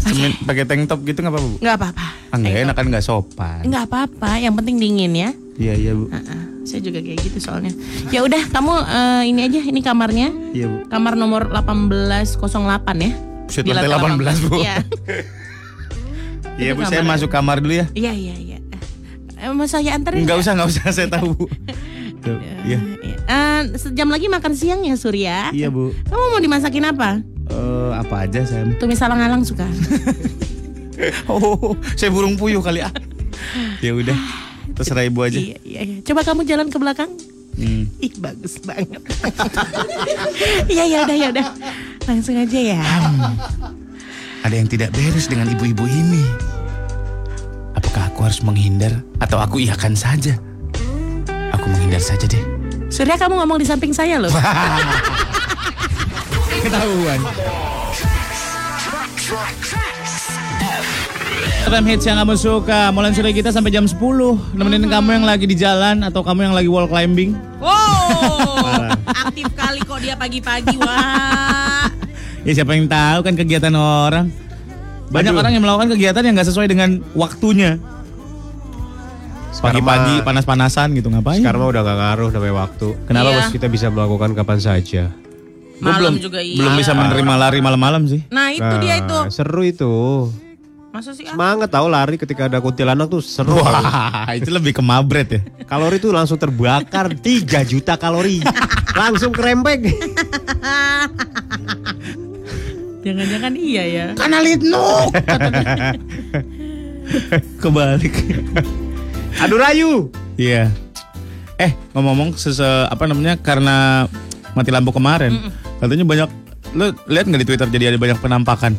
Semen- Pakai tank top gitu nggak apa-apa, Bu? Nggak apa-apa. Ah, nggak enak kan nggak sopan. Nggak apa-apa. Yang penting dingin ya. Iya, iya, Bu. Ah, ah. Saya juga kayak gitu soalnya. Ya udah, kamu eh, ini aja, ini kamarnya. Iya, Bu. Kamar nomor 1808 ya. Buset, Di lantai lantai 18, Bu. Iya. Iya, Bu. Saya masuk kamar dulu ya. Iya, iya, iya. Eh, mau saya anterin? Enggak nggak? usah, enggak usah. Saya tahu, Bu. Tuh, Iya. Eh, sejam lagi makan siang ya Surya. Iya, Bu. Kamu mau dimasakin apa? Eh, apa aja saya? Tumis alang-alang suka. Oh, saya burung puyuh kali ah. Ya udah, terserah ibu aja. iya, iya, iya. Coba kamu jalan ke belakang. Hmm. Ih, bagus banget. Iya, ya udah, ya udah. Langsung aja ya. Ada yang tidak beres dengan ibu-ibu ini. Apakah aku harus menghindar atau aku iakan saja? Aku menghindar saja deh. Surya kamu ngomong di samping saya loh. Ketahuan. FM hits yang kamu suka Mulai sore kita sampai jam 10 Nemenin kamu yang lagi di jalan Atau kamu yang lagi wall climbing Wow, aktif kali kok dia pagi-pagi, wah. Ya siapa yang tahu kan kegiatan orang Banyak Aduh. orang yang melakukan kegiatan yang gak sesuai dengan waktunya Pagi-pagi panas-panasan gitu ngapain Sekarang mah udah gak ngaruh namanya waktu. Kenapa Iya. bos? Kita bisa melakukan kapan saja. Malam belum, juga iya. belum bisa menerima lari malam-malam sih Nah, itu dia itu. Nah, Seru itu. Masa sih? ah? Semangat tahu lari ketika ada kuntilanak tuh seru. Wah itu lebih ke mabret ya Kalori tuh langsung terbakar 3 juta kalori. langsung kerempeng. Jangan-jangan iya ya. Karena litnuk Kebalik Aduh rayu. Iya. Eh ngomong-ngomong sese apa namanya karena mati lampu kemarin, katanya banyak lo lihat nggak di Twitter jadi ada banyak penampakan.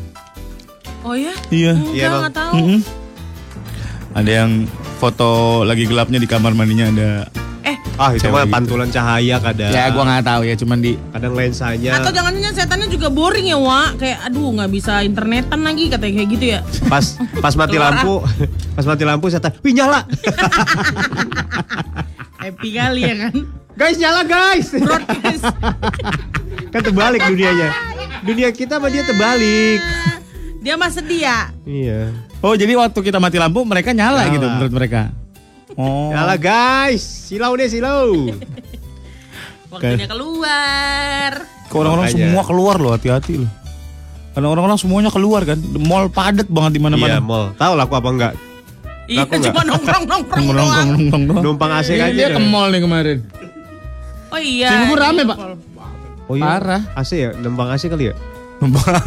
Oh ya? Iya. Enggak, Iya, enggak tahu. Mm-mm. Ada yang foto lagi gelapnya di kamar mandinya ada. Eh, Ah itu mah gitu. pantulan cahaya kadang. Ya gua nggak tahu ya, cuman di Kadang lensanya atau jangan-jangan setannya juga boring ya, Wak? Kayak aduh nggak bisa internetan lagi katanya kayak gitu ya. pas pas mati lampu, pas mati lampu setan, "Wih nyala." Happy kali ya kan? guys nyala guys. Broadcast. kan terbalik dunianya. Dunia kita sama dia terbalik. Dia mah sedih ya. Iya. Oh jadi waktu kita mati lampu mereka nyala, Nyala. gitu menurut mereka. Oh. Nyala guys. Silau deh silau. Waktunya keluar. Ke orang-orang semua keluar loh, hati-hati loh. Karena orang-orang semuanya keluar kan. Mall padat banget di Iya mana-mana. mall. Tahu lah aku apa enggak? Iya, cuma nongkrong-nongkrong doang. Nongkrong-nongkrong doang. Numpang AC Ini aja. dia ke mall nih kemarin. Oh iya. Cibubur rame, Pak. call. Oh iya. Parah. AC ya, numpang AC kali ya?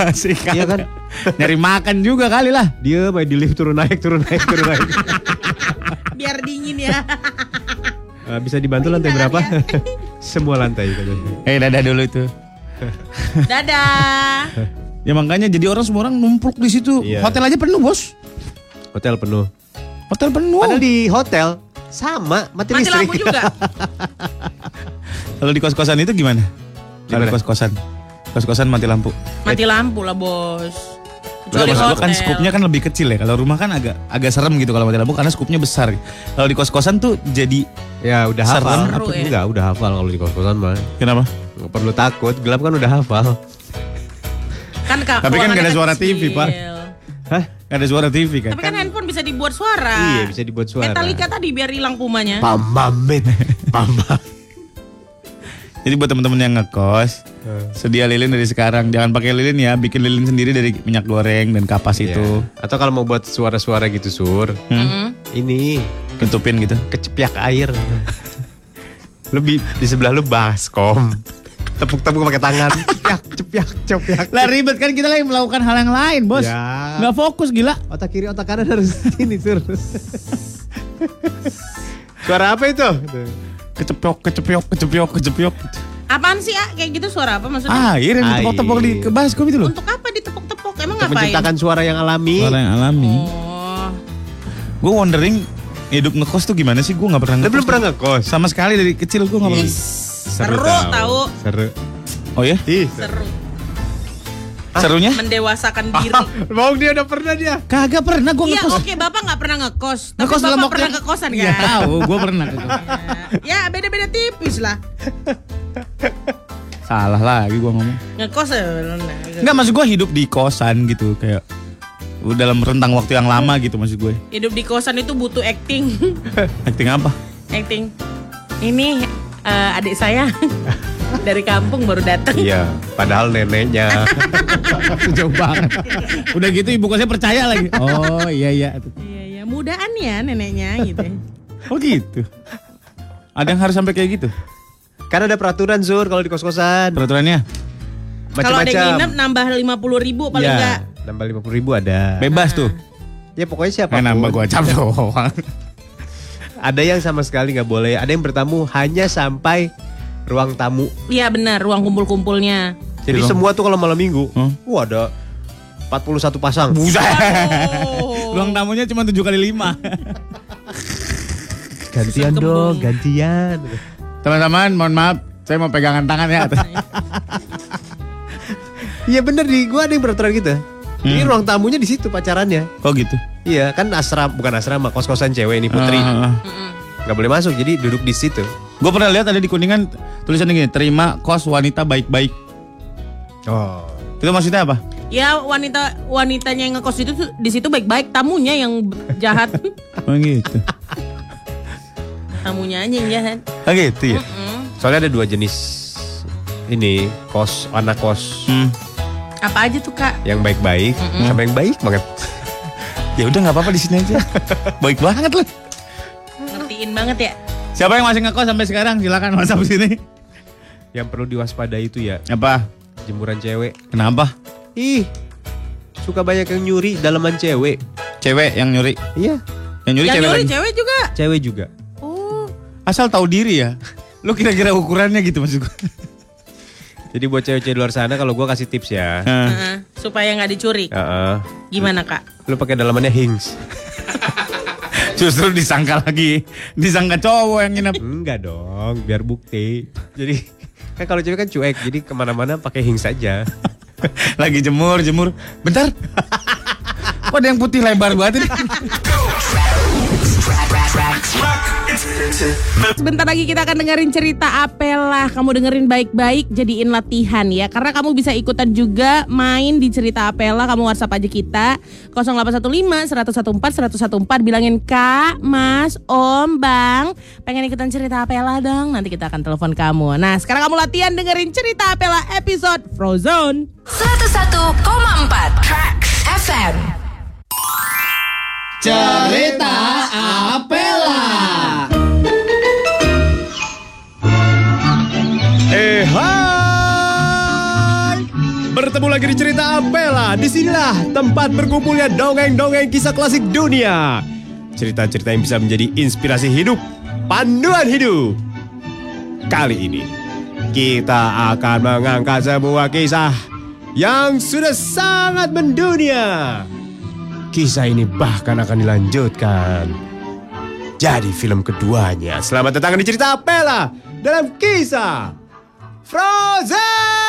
Asik Iya kan? Nyari makan juga kali lah. Dia main di lift turun naik, turun naik, turun naik. Biar dingin ya. Eh, bisa dibantu lantai berapa? Semua lantai katanya. Eh dadah dulu itu. Dadah. Ya makanya jadi orang semua orang numpuk di situ. Iya. Hotel aja penuh bos. Hotel penuh. Hotel penuh. Padahal di hotel sama mati, Mati listrik. lampu juga. Kalau di kos-kosan itu gimana? Kalau Gimana? kos-kosan. Kos-kosan mati lampu. Mati lampu lah, Bos. Kecuali maksud gua kan skupnya kan lebih kecil ya. Kalau rumah kan agak agak serem gitu kalau mati lampu karena skupnya besar. Kalau di kos-kosan tuh jadi Ya udah Serem. hafal. Seru ya. Enggak, udah hafal kalau di kos-kosan mah. kenapa? Nggak perlu takut, gelap kan udah hafal. Kan Kak, Tapi kan nggak ada suara kecil. TV, Pak. Hah? Nggak ada suara TV kan? Tapi kan handphone bisa dibuat suara. Iya, bisa dibuat suara. Metallica tadi biar hilang pumanya. Pamamit. Pamam. Jadi buat teman-teman yang ngekos, sedia lilin dari sekarang. Jangan pakai lilin ya, bikin lilin sendiri dari minyak goreng dan kapas Iya. itu. Atau kalau mau buat suara-suara gitu, Sur. Mm-mm. Ini Tutupin gitu. kecepiak air. Lebih di sebelah lu baskom. Tepuk-tepuk pakai tangan. Cepiak, cepiak, cepiak. Lah ribet kan kita lagi melakukan hal yang lain, Bos. Ya. Nggak fokus gila. Otak kiri, otak kanan harus ini, Sur. Suara apa itu? Kecepyok, kecepyok, kecepyok, kecepyok. Apaan sih, ah? Kayak gitu suara apa maksudnya? Air yang ditepok-tepok di ke baskom itu loh. Untuk apa ditepuk-tepuk? Emang Untuk ngapain? menciptakan suara yang alami. Suara yang alami. Oh. Gue wondering hidup ngekos tuh gimana sih? Gue nggak pernah Lu ngekos. belum pernah ngekos? Sama sekali dari kecil gue nggak pernah. Seru, tahu. Seru. Oh ya? Ih, Seru. Serunya? Mendewasakan diri. Mau dia udah pernah dia. Kagak pernah gue Iya, ngekos. oke, Bapak nggak pernah ngekos. Tapi Ngekos dalam Bapak waktu pernah yang- ngekosan Iya kan? tahu, gue pernah ngekos. Ya, beda-beda tipis lah. Salah lagi gue ngomong. Ngekos ya. Enggak maksud gue hidup di kosan gitu kayak dalam rentang waktu yang lama gitu maksud gue. Hidup di kosan itu butuh acting. Acting apa? acting. Ini eh, adik saya dari kampung baru datang. Iya, padahal neneknya. Jauh banget. Udah gitu ibu kosnya percaya lagi. Oh iya iya. Iya, iya, mudaan ya neneknya gitu. Oh gitu. Ada yang harus sampai kayak gitu Kan ada peraturan Zur kalau di kos-kosan. peraturannya? Kalau ada yang nginep nambah 50 ribu paling Ya, enggak. nambah 50 ribu ada. Bebas tuh. Ya pokoknya siapa Eh nambah gua cap doang. Ada yang sama sekali nggak boleh. Ada yang bertamu hanya sampai ruang tamu. Iya benar, ruang kumpul-kumpulnya. Jadi Ruang- semua tuh kalau malam minggu, Hmm? wah ada 41 pasang. Buset. Ruang tamunya cuma 7 kali 5. Gantian dong, gantian. Teman-teman, mohon maaf. Saya mau pegangan tangan ya. Iya bener di gua ada yang peraturan gitu. Hmm. ruang tamunya di situ pacarannya. oh gitu. Iya, kan asrama bukan asrama, kos-kosan cewek ini Putri. Ah, ah. nggak boleh masuk, jadi duduk di situ. Gue pernah lihat ada di Kuningan tulisannya gini, terima kos wanita baik-baik. Oh. Itu maksudnya apa? Ya wanita wanitanya yang ngekos itu di situ baik-baik, tamunya yang jahat. Oh gitu. tamunya aja yang jahat. Oh gitu ya. Soalnya ada dua jenis ini kos anak kos Hmm. Apa aja tuh kak? yang baik-baik sama yang baik banget. Ya udah nggak apa-apa di sini aja. Baik banget loh. Ngertiin banget ya. Siapa yang masih ngekos sampai sekarang? Silakan WhatsApp sini. Yang perlu diwaspadai itu ya Apa? jemuran cewek. Kenapa? Ih, suka banyak yang nyuri dalaman cewek. Cewek yang nyuri. Iya, Yang nyuri yang cewek nyuri lagi. cewek juga. cewek juga. Oh. Asal tahu diri ya. Lu kira-kira ukurannya gitu maksud gue. Jadi buat cewek-cewek di luar sana kalau gua kasih tips ya. Nah, Heeh, supaya nggak dicuri. Heeh. Gimana kak? lu pakai dalamannya hings. Justru disangka lagi. Disangka cowok yang nginep. Enggak dong, biar bukti. Jadi kan kalau cewek kan cuek, jadi ke mana-mana pakai hings saja. lagi jemur, jemur. Bentar. Kok ada yang putih lebar banget ini? Sebentar lagi kita akan dengerin cerita Apela. Kamu dengerin baik-baik, jadiin latihan ya. Karena kamu bisa ikutan juga main di cerita Apela. Kamu WhatsApp aja kita 0815 114 114 bilangin Kak, Mas, Om, Bang, pengen ikutan cerita Apela dong. Nanti kita akan telepon kamu. Nah, sekarang kamu latihan dengerin cerita Apela episode Frozen. 101,4 Tracks FM. Cerita Apela. Eh hai. Bertemu lagi di cerita Apela. Di sinilah tempat berkumpulnya dongeng-dongeng kisah klasik dunia. Cerita-cerita yang bisa menjadi inspirasi hidup Panduan hidup. Kali ini Kita akan mengangkat sebuah kisah Yang sudah sangat mendunia Kisah ini bahkan akan dilanjutkan Jadi film keduanya Selamat datang di cerita Apela Dalam kisah Frozen!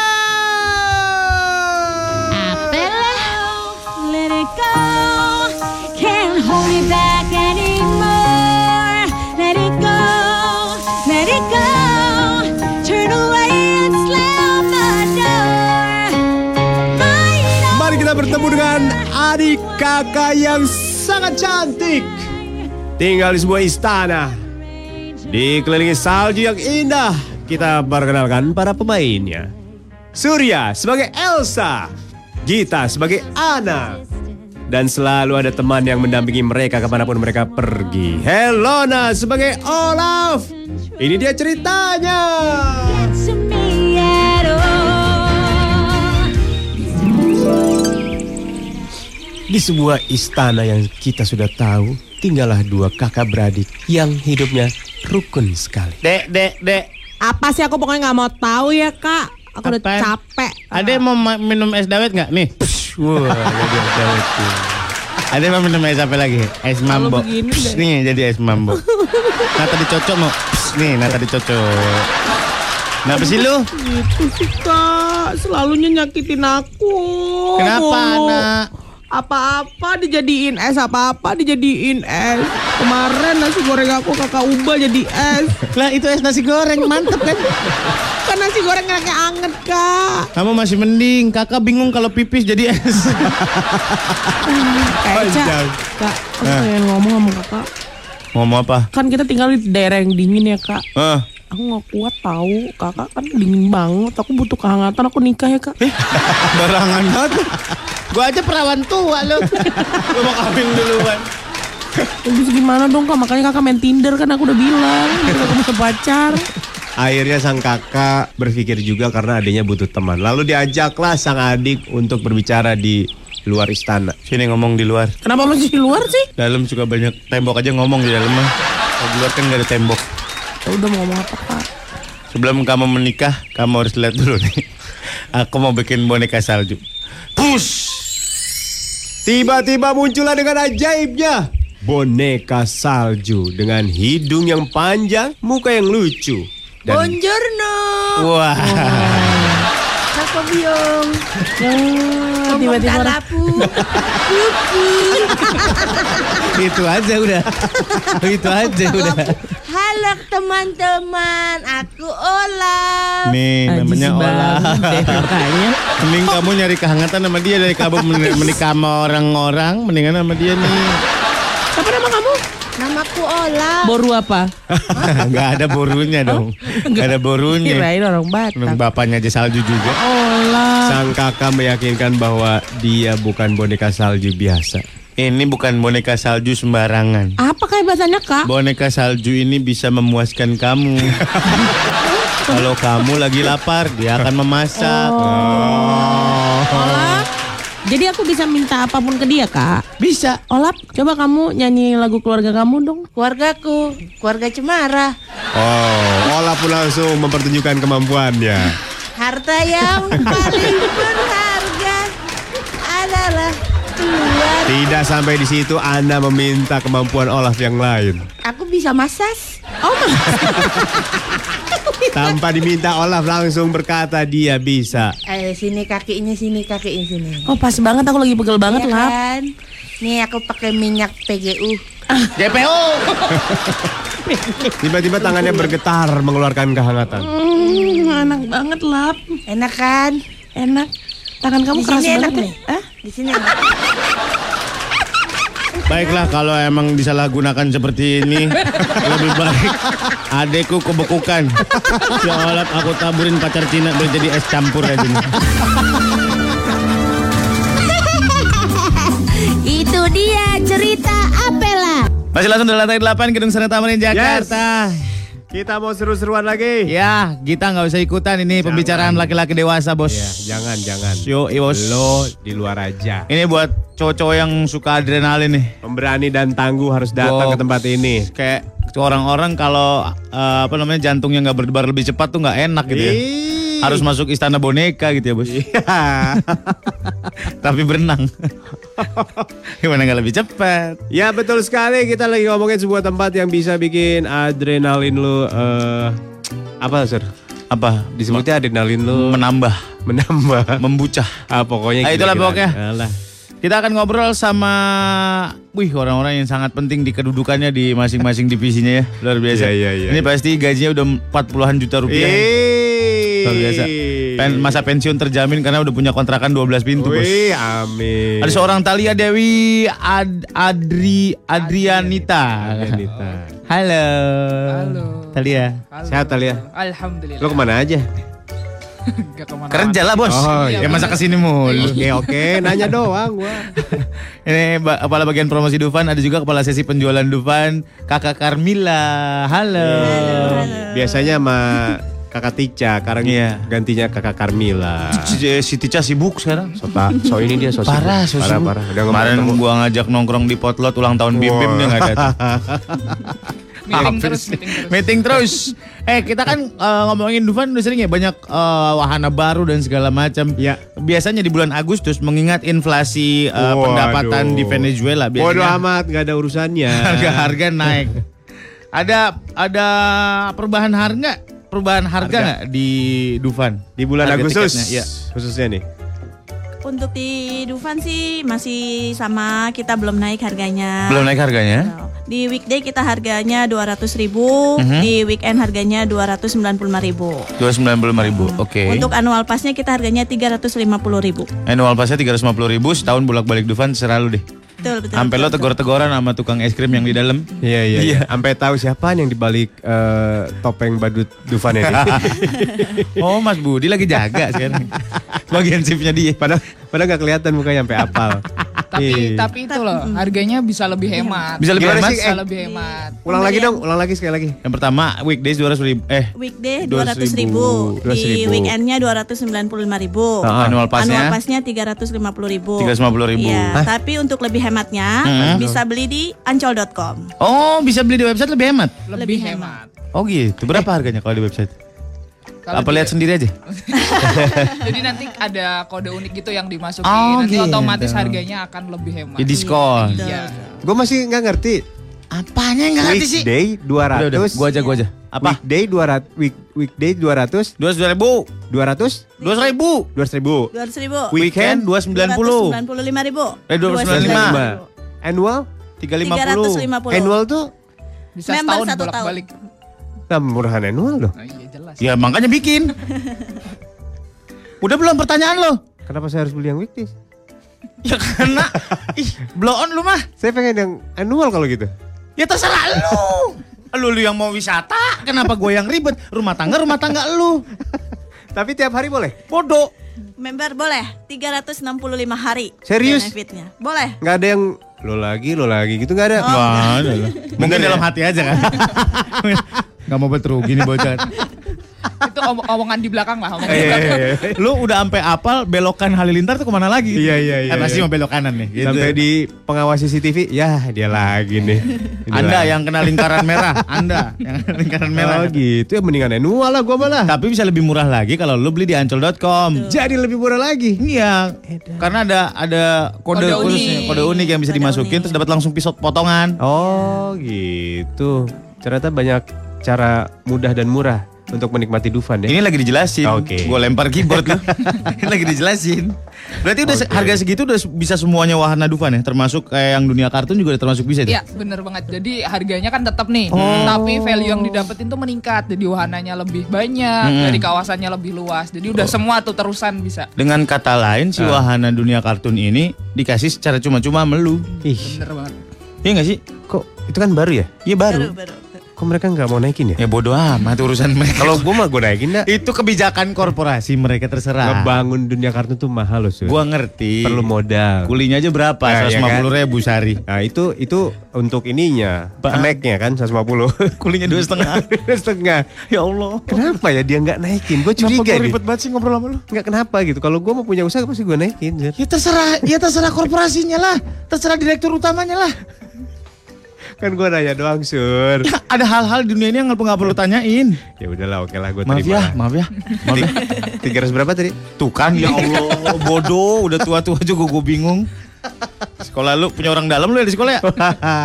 Kakak yang sangat cantik. Tinggal di sebuah istana. Dikelilingi salju yang indah. Kita perkenalkan para pemainnya. Surya sebagai Elsa. Gita sebagai Anna. Dan selalu ada teman yang mendampingi mereka ke mana pun mereka pergi. Helona sebagai Olaf. Ini dia ceritanya. Di sebuah istana yang kita sudah tahu, tinggallah dua kakak beradik yang hidupnya rukun sekali. Dek, dek, dek. Apa sih aku pokoknya nggak mau tahu ya kak. Aku udah Apaan? capek. Ada yang mau ma- minum es dawet nggak? Nih. Wah, jadi ada itu. Ada yang mau minum es apa lagi? Es mambo. deh. nih jadi es mambo. nah tadi cocok mau. Psst, nih, nah tadi cocok. Kenapa sih lu? Itu sih kak, selalu nyakitin aku. Kenapa anak? Apa-apa dijadiin es, apa-apa dijadiin es. Kemarin nasi goreng aku kakak ubah jadi es. Lah itu es nasi goreng mantep kan? Kan nasi goreng enaknya anget kak. Kamu masih mending. Kakak bingung kalau pipis jadi es. Kayak Ca, kak, aku pengen ngomong sama kakak. Ngomong apa? Kan kita tinggal di daerah yang dingin ya kak. Ah, Aku nggak kuat tahu, kakak kan dingin banget. Aku butuh kehangatan. Aku nikah ya kak. barangan banget. Gua aja perawan tua lu. Lu mau kawin duluan. Terus gimana dong kak? Makanya kakak main Tinder kan aku udah bilang. Kakak bisa pacar. Akhirnya sang kakak berpikir juga karena adiknya butuh teman. Lalu diajaklah sang adik untuk berbicara di luar istana. Sini ngomong di luar. Kenapa masih di luar sih? Dalam suka banyak tembok aja ngomong di dalam mah. Kalau di luar kan gak ada tembok. Ya udah mau ngomong apa kak? Sebelum kamu menikah, kamu harus lihat dulu nih. Aku mau bikin boneka salju. Push. Tiba-tiba muncullah dengan ajaibnya boneka salju dengan hidung yang panjang, muka yang lucu. Dan Buongiorno. Wah. Kako biong. Oh, tiba-tiba itu aja udah. itu aja udah. Halo teman-teman, aku Ola. Nih namanya olah. Mending kamu nyari kehangatan sama dia dari kamu men- menikah sama orang-orang, mendingan sama dia nih. Siapa nama kamu? Namaku Ola. Boru apa? Gak ada borunya dong. Gak ada borunya. Kirain orang Batak. Orang bapaknya aja salju juga. Olah. sang kakak meyakinkan bahwa dia bukan boneka salju biasa. Ini bukan boneka salju sembarangan. Apa kehebatannya kak? Boneka salju ini bisa memuaskan kamu. Kalau kamu lagi lapar, dia akan memasak. Olap. Jadi aku bisa minta apa pun ke dia kak. Bisa. Olap, coba kamu nyanyi lagu keluarga kamu dong. Keluargaku, keluarga Cemara. Oh, Ola pun langsung mempertunjukkan kemampuannya. Harta yang paling berharga adalah keluarga. Tidak sampai di situ Anda meminta kemampuan Olaf yang lain. Aku bisa masas. Oh mas. Tanpa diminta Olaf langsung berkata dia bisa. Eh sini kakinya sini kakinya sini. Oh pas banget aku lagi pegel banget Iya lap. kan? Nih aku pakai minyak PGU. JPO. Tiba-tiba tangannya bergetar mengeluarkan kehangatan. Hmm, enak banget lap. Enak kan? Enak. Tangan kamu Di keras sini enak banget nih. ya. Hah? Di sini. Baiklah kalau emang disalahgunakan seperti ini lebih baik adekku kebekukan. Ya Allah aku taburin pacar Cina biar jadi es campur aja nih. Itu dia cerita Apela. Masih langsung dari lantai 8 Gedung Sena Tamarin Jakarta. Kita mau seru-seruan lagi. Ya, kita nggak usah ikutan ini pembicaraan laki-laki dewasa, Bos. Ya, jangan, jangan. Yo, bos. Lo di luar aja. Ini buat cowok-cowok yang suka adrenalin nih. Pemberani dan tangguh harus datang Box. ke tempat ini. Kayak orang-orang kalau eh, apa namanya jantungnya nggak berdebar lebih cepat tuh nggak enak gitu ya. Harus masuk istana boneka gitu ya bos. Tapi berenang. Gimana nggak lebih cepat? ya betul sekali kita lagi ngomongin sebuah tempat yang bisa bikin adrenalin lu eh apa sir? Apa? Disebutnya adrenalin lu Menambah, menambah. membucah. Ah, pokoknya Ah, itulah pokoknya. Alah. Kita akan ngobrol sama wih orang-orang yang sangat penting di kedudukannya di masing-masing divisinya ya. Luar biasa. Iya, iya, iya. Ini pasti gajinya udah 40-an juta rupiah. Ih. Luar biasa. Pen- masa pensiun terjamin karena udah punya kontrakan 12 pintu, Bos. Wih, amin. Ada seorang Talia Dewi Ad- Adri Adrianita. Adrianita. Halo. Halo. Talia. Sehat ya? Alhamdulillah. Lo ke mana aja? Gak ke mana Kerja lah, Bos. Oh, ya iya. masa ke sini mulu. Oke, oke. Nanya doang gua. Ini kepala bagian promosi Dufan, ada juga kepala sesi penjualan Dufan, Kakak Carmila. Halo. Biasanya sama kakak Tica, sekarang Iya. gantinya kakak Carmila. Si Tica sibuk sekarang. So, ta- so ini dia so sibuk. Parah, so parah, sibuk. parah. Udah Kemarin gua ngajak nongkrong di potlot ulang tahun Bim Bim dia nggak datang. Meeting terus, meeting terus. Meeting terus. Eh kita kan eh, ngomongin Dufan udah sering ya banyak eh, wahana baru dan segala macam. Ya. Biasanya di bulan Agustus mengingat inflasi eh, Waduh. pendapatan di Venezuela Bodoh biasanya amat, nggak ada urusannya. harga-harga naik. Ada ada perubahan harga perubahan harga Harga. nggak di Dufan? Di bulan Harga Agustus, tiketnya, iya. khususnya nih. Untuk di Dufan sih masih sama, kita belum naik harganya. Belum naik harganya? Di weekday kita harganya 200.000 ribu, Mhm. di weekend harganya 295.000 ribu. Dua sembilan puluh ribu. Oke. Untuk annual passnya kita harganya 350.000 ribu. Annual passnya tiga ratus ribu setahun bolak balik Dufan selalu deh. Betul, betul. Sampai lo tegor-tegoran sama tukang es krim yang di dalam. Iya, iya, iya. Sampai tahu siapa yang dibalik eh, topeng badut Dufan ini. oh Mas Budi lagi jaga sekarang. Bagian shiftnya dia. padahal padahal nggak kelihatan mukanya sampai apal. Tapi Ih. tapi itu loh, harganya bisa lebih hemat. Bisa lebih Gimana hemat? sih? Bisa Eh. lebih hemat. Ulang lagi dong, ulang lagi sekali lagi. Yang pertama weekdays dua ratus ribu. Eh Weekday 200.000. 200.000 ribu, di 200.000. weekendnya 295.000 ribu. Ah, annual Annual passnya passnya 350.000 ribu. tiga ratus ribu. Iya, tapi untuk lebih hematnya Hmm. bisa beli di ancol.com. Oh bisa beli di website lebih hemat. Lebih hemat. Oh gitu. Berapa harganya kalau di website? Kalau Apa dia- lihat sendiri aja? Jadi nanti ada kode unik gitu yang dimasukin. Oh, nanti gitu. otomatis harganya akan lebih hemat. Ya diskon. Iya. Gue masih nggak ngerti. Apanya yang nggak ngerti sih? Weekday 200. Udah, udah, gua aja, gua aja. Apa? Weekday 200. Week, weekday 200. Dua ribu. 200. Dua ribu. 200 ribu. Dua ratus ribu. Weekend dua sembilan puluh. Sembilan puluh lima ribu. Eh, 295. Annual? Tiga lima Tiga puluh. ratus lima puluh. Annual tuh Bisa Member setahun satu tahun. bolak-balik. Nah, murahan annual loh. Oh, iya jelas. Ya makanya bikin. Udah belum pertanyaan lo? Kenapa saya harus beli yang weekdays? Ya karena ih blow on lu mah. Saya pengen yang annual kalau gitu. Ya terserah lu. Lu lu yang mau wisata, kenapa gue yang ribet? Rumah tangga rumah tangga lu. Tapi tiap hari boleh? Bodoh. Member boleh 365 hari. Serius? Benefitnya. Boleh. Nggak ada yang lo lagi, lo lagi gitu nggak ada. Wah, ada lah. Mungkin Bener ya? dalam hati aja kan. Gak mau betul gini bocah. Itu om- omongan di belakang lah. Omongan di Iya, belakang. iya, iya. Lu udah sampai apal belokan Halilintar tuh ke mana lagi? Iya, iya, iya, Eh, pasti iya. mau belok kanan nih. Gitu. Sampai di pengawas CCTV, ya dia lagi nih. Anda lagi. yang kena lingkaran merah, Anda yang kena lingkaran merah. Oh gitu ya mendingan annual lah gua malah. Tapi bisa lebih murah lagi kalau lu beli di ancol.com. Jadi lebih murah lagi. Iya, karena ada ada kode, Kode khususnya, unik. kode unik yang bisa Kode dimasukin unik. terus dapat langsung pisau potongan. Oh gitu. Ternyata banyak cara mudah dan murah untuk menikmati Dufan ya. Ini lagi dijelasin. Oke. Gue lempar keyboard lu. Ini lagi dijelasin. Berarti udah Oke. harga segitu udah bisa semuanya wahana Dufan ya, termasuk kayak yang dunia kartun juga udah termasuk bisa tuh. Iya bener banget Jadi harganya kan tetap nih Oh. Tapi value yang didapetin tuh meningkat Jadi wahananya lebih banyak Mm-mm. Dari kawasannya lebih luas Jadi udah semua tuh terusan bisa Dengan kata lain si Ah. wahana dunia kartun ini dikasih secara cuma-cuma melu. Ih, Bener banget Iya gak sih? kok itu kan baru ya? Iya baru. Baru, baru. Kok mereka nggak mau naikin ya? Ya bodoh amat urusan mereka. Kalau gua mah gua naikin dah. itu kebijakan korporasi mereka terserah. Ngebangun dunia kartun tuh mahal loh. Gua ngerti. perlu modal. Kulinya aja berapa? Nah, iya 150 ribu sehari. Nah itu itu untuk ininya, Apaan? keneknya kan 150. Kulinya dua setengah. Dua setengah. ya Allah. Kenapa ya dia nggak naikin? Gue curiga Kenapa gua nih. ribet banget sih ngobrol sama lu? Nggak kenapa gitu. Kalau gue mau punya usaha pasti gue naikin. Ya terserah, ya terserah korporasinya lah. Terserah direktur utamanya lah. Kan gue nanya doang, Sur. Ya, ada hal-hal di dunia ini yang nggak perlu tanyain. Ya udahlah, oke lah gue Maaf terima. ya, maaf ya. Maaf ya. Tiga ratus berapa tadi? Tuh kan, ya Allah, bodoh, udah tua-tua juga gue bingung. Sekolah lu punya orang dalam lu ya di sekolah ya?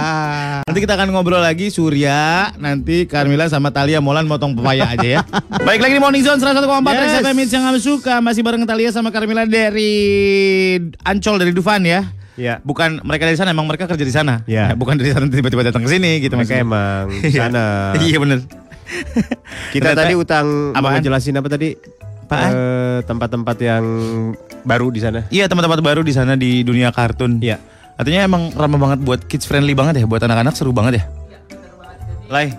Nanti kita akan ngobrol lagi Surya, nanti Carmila sama Talia Molan motong pepaya aja ya. Baik lagi di Morning Zone 101,4 Trax Yes. FM yang kamu suka masih bareng Talia sama Carmila dari Ancol dari Dufan ya. Ya. Bukan mereka dari sana, emang mereka kerja di sana. Ya. bukan dari sana tiba-tiba datang ke sini gitu Mereka maksudnya. emang di Iya. sana. Iya bener. Kita Ternyata- tadi utang mau Apaan? ngejelasin apa tadi? Apaan? Eh, tempat-tempat yang baru di sana. Iya tempat-tempat baru di sana di dunia kartun. Iya. Artinya emang ramah banget buat kids friendly banget ya, buat anak-anak seru banget ya. Lai.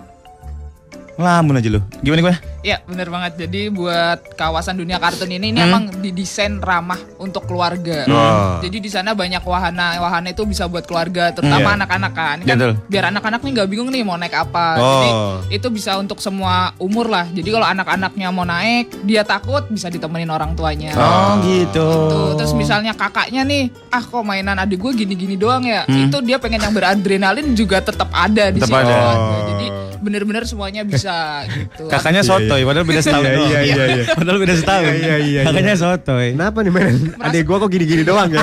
Ngelamun aja lu. Gimana gue? Iya bener banget Jadi buat kawasan dunia kartun ini Ini Hmm. emang didesain ramah untuk keluarga Oh. Jadi di sana banyak wahana Wahana itu bisa buat keluarga Terutama Iya. anak-anak kan, Ini kan Betul. Biar anak-anak nih nggak bingung nih mau naik apa Oh. Jadi itu bisa untuk semua umur lah Jadi kalau anak-anaknya mau naik Dia takut bisa ditemenin orang tuanya Oh gitu. Tuh, terus misalnya kakaknya nih, ah kok mainan adik gue gini-gini doang ya. Hmm. Itu dia pengen yang beradrenalin juga tetap ada di Tetap situ. ada. Gitu. Jadi bener-bener semuanya bisa gitu. Kakaknya sotoy, padahal beda setahun Iya, doang. iya, iya, iya. Padahal beda setahun. Iya, iya, iya, Kakaknya sotoy. Kenapa nih mainan? Adek gua kok gini-gini doang ya?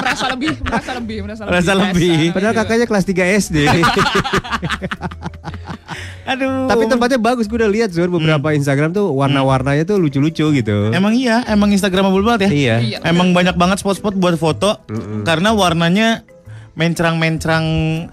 merasa lebih, merasa lebih, merasa lebih. Merasa lebih. Padahal Iya. kakaknya kelas 3 SD. Aduh. Tapi tempatnya bagus, gue udah lihat Zur beberapa Instagram tuh warna-warnanya tuh lucu-lucu gitu. Emang iya, emang Instagramable banget ya. Iya. Iya. Emang banyak banget spot-spot buat foto karena warnanya mencrang-mencrang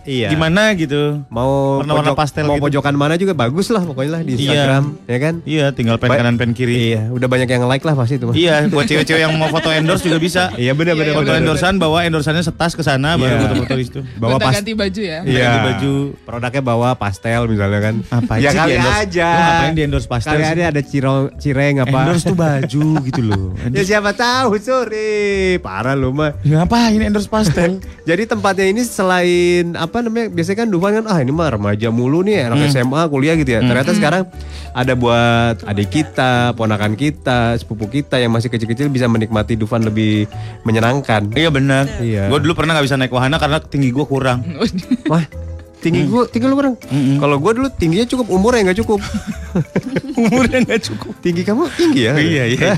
Iya. gimana gitu. Mau Warna-warna pojok- pastel mau gitu. pojokan mana juga bagus lah pokoknya lah di Iya. Instagram, ya kan? Iya, tinggal pen kanan pen kiri. Iya, udah banyak yang like lah pasti itu. Iya, buat cewek-cewek yang mau foto endorse juga bisa. Iya benar benar Foto benar. endorsean bawa endorsannya setas ke sana baru Iya. foto-foto di situ. Bawa pas ganti baju ya. Iya. Ganti baju. Produknya bawa pastel misalnya kan. Ngapain ya kali aja. Lu ngapain di endorse pastel Kali sih? ada ada cireng, cireng apa. Endorse tuh baju gitu loh. ya siapa tahu, sorry. Parah lu mah. Ngapain endorse pastel? Jadi tempatnya ini selain apa namanya biasanya kan Dufan kan ah ini mah remaja mulu nih anak SMA kuliah gitu ya. Ternyata sekarang ada buat adik kita, ponakan kita, sepupu kita yang masih kecil-kecil bisa menikmati Dufan lebih menyenangkan. iya benar. Iya. Gue dulu pernah nggak bisa naik wahana karena tinggi gue kurang. Wah, Tinggi gua, tinggi lu berapa? Kalau gua dulu tingginya cukup, umurnya nggak cukup. Umurnya nggak cukup. Tinggi kamu tinggi ya? Iya, iya.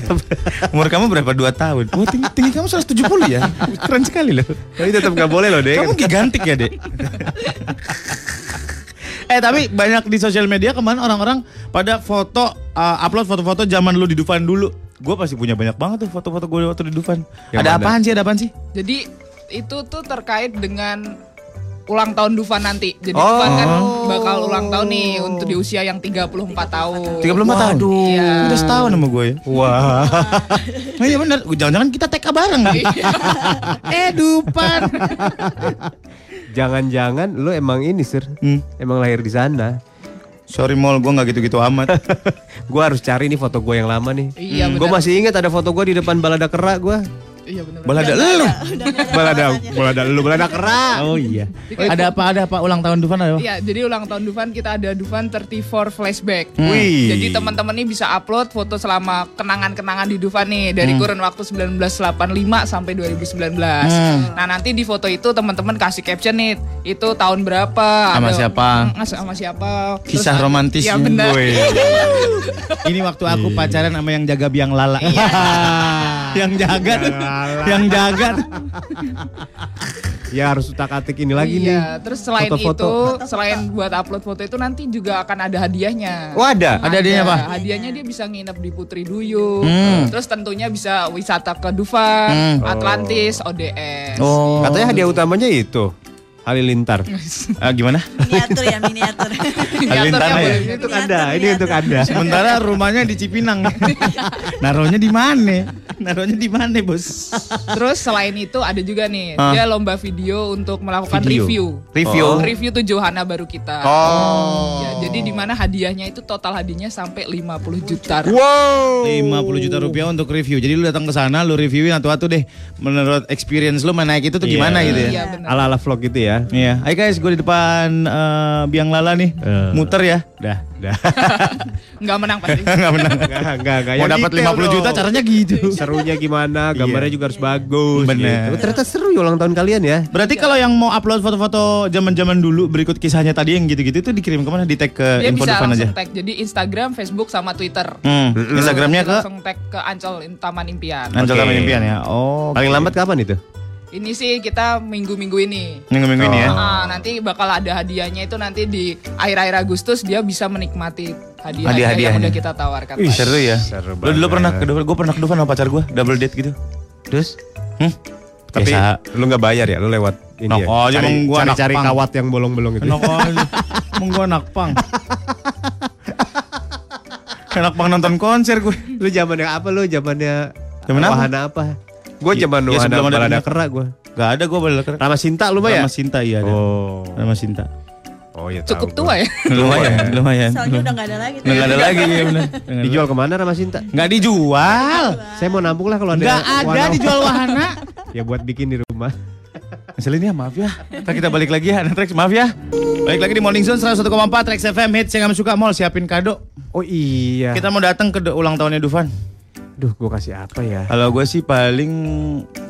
Umur kamu berapa? Dua tahun. Oh, tinggi, tinggi kamu 170 ya? Keren sekali loh. Tapi tetap nggak boleh loh, Dek. Kamu gigantik ya, Dek? eh, tapi banyak di sosial media kemarin orang-orang pada foto, uh, upload foto-foto zaman lu di Dufan dulu. Gue pasti punya banyak banget tuh foto-foto gue waktu di Dufan. Yang ada mana? apaan sih? Ada apaan sih? Jadi itu tuh terkait dengan ulang tahun Dufan nanti. Jadi Oh. Dufan kan bakal ulang tahun nih untuk di usia yang 34 tahun. 34 tahun? Iya. Udah setahun sama gue ya. Wah. Nah, iya bener. Jangan-jangan kita TK bareng kan? eh, Dufan. Jangan-jangan lu emang ini, Sir. Hmm. Emang lahir di sana. Sorry Mol, gue gak gitu-gitu amat. Gua harus cari nih foto gua yang lama nih. Iya, Hmm. benar. Gua masih ingat ada foto gua di depan balada kera gua. Iya benar. Balada lu. balada balada lu balada kera. Oh iya. Ada apa? Ada apa? Ulang tahun Dufan ada apa? Iya, jadi ulang tahun Dufan kita ada Dufan 34 flashback. Wih. Jadi teman-teman nih bisa upload foto selama kenangan-kenangan di Dufan nih dari kurun waktu 1985 sampai 2019. Nah, nanti di foto itu teman-teman kasih caption nih, itu tahun berapa? Sama Ada- siapa? Mm, sama siapa? Terus Kisah romantisnya. Iya benar. Ini waktu aku pacaran sama yang jaga biang lala. yang jaga tuh. yang jaga tuh. Ya harus utak-atik ini lagi nih. Iya, terus selain Foto-foto. itu, selain buat upload foto itu nanti juga akan ada hadiahnya. Oh, ada? Ada hadiahnya apa? Hadiahnya dia bisa nginep di Putri Duyung. Hmm. Terus tentunya bisa wisata ke Dufan, Atlantis, ODS. Oh. Katanya hadiah utamanya itu Halilintar. Ah, gimana? Miniatur ya miniatur. Halilintar ya? boleh. Itu Anda, ini untuk Anda. Sementara rumahnya di Cipinang. Naruhnya di mana? Naruhnya di mana, Bos? Terus selain itu ada juga nih, Ah. dia lomba video untuk melakukan Video. review. Review. Oh. Review tuh Johana baru kita. Oh. Ya, jadi di mana hadiahnya itu total hadiahnya sampai 50 juta. Wow. 50 juta rupiah untuk review. Jadi lu datang ke sana, lu reviewin atu-atu deh. Menurut experience lu main naik itu tuh gimana gitu ya? Iya benar. Ala-ala vlog gitu ya. Iya. Ayo guys, gue di depan eh, biang lala nih. Eh. Muter ya. Dah, dah. Nggak menang pasti. Enggak menang. Enggak, enggak, enggak. Mau dapat detail 50 juta caranya gitu. Serunya gimana? Gambarnya juga harus bagus. Bener. gitu. Ternyata seru ya ulang tahun kalian ya. Berarti kalau yang mau upload foto-foto zaman-zaman dulu berikut kisahnya tadi yang gitu-gitu itu dikirim ke mana? Di tag ke Dia info bisa depan aja. tag. Jadi Instagram, Facebook sama Twitter. Hmm. Instagramnya ke langsung tag ke Ancol Taman Impian. Ancol. Taman Impian ya. Oh. Paling lambat kapan itu? Ini sih kita minggu-minggu ini. Minggu-minggu ini ya. Ah, nanti bakal ada hadiahnya itu nanti di akhir-akhir Agustus dia bisa menikmati hadiah-hadiah yang Hadiah-hadiahnya. udah kita tawarkan. Ih, seru ya. Seru Lu dulu banget. pernah ke Dufan, gue pernah ke Dufan sama pacar gue, double date gitu. Terus? Hmm? Tapi Biasa. lu nggak bayar ya? Lu lewat ini Nok ya? cari, emang gua cari, anak cari pang. kawat yang bolong-bolong itu. Enak aja. Emang gue anak pang. Enak pang nonton konser gue. Lu zamannya apa lu? Zamannya Zaman apa? wahana apa? Gue Ya- zaman ya wahana sebelum ada balada kera gue. Gak ada gue balik ke Rama Sinta lu mah ya? Rama Sinta iya ada. Oh. Rama Sinta. Oh iya Cukup tua ya. Lumayan, lumayan. Soalnya udah nggak ada lagi. Gak ada lagi ya bener. Dijual ke mana Rama Sinta? Nggak dijual. Saya mau nampung lah kalau ada. Nggak ada dijual wahana. ya buat bikin di rumah. Ngeselin ya maaf ya. Ntar kita balik lagi ya, Trax maaf ya. Balik lagi di Morning Zone 101,4 Trax FM hits yang kamu suka mau siapin kado. Oh iya. Kita mau datang ke ulang tahunnya Dufan. Duh, gue kasih apa ya? Kalau gue sih paling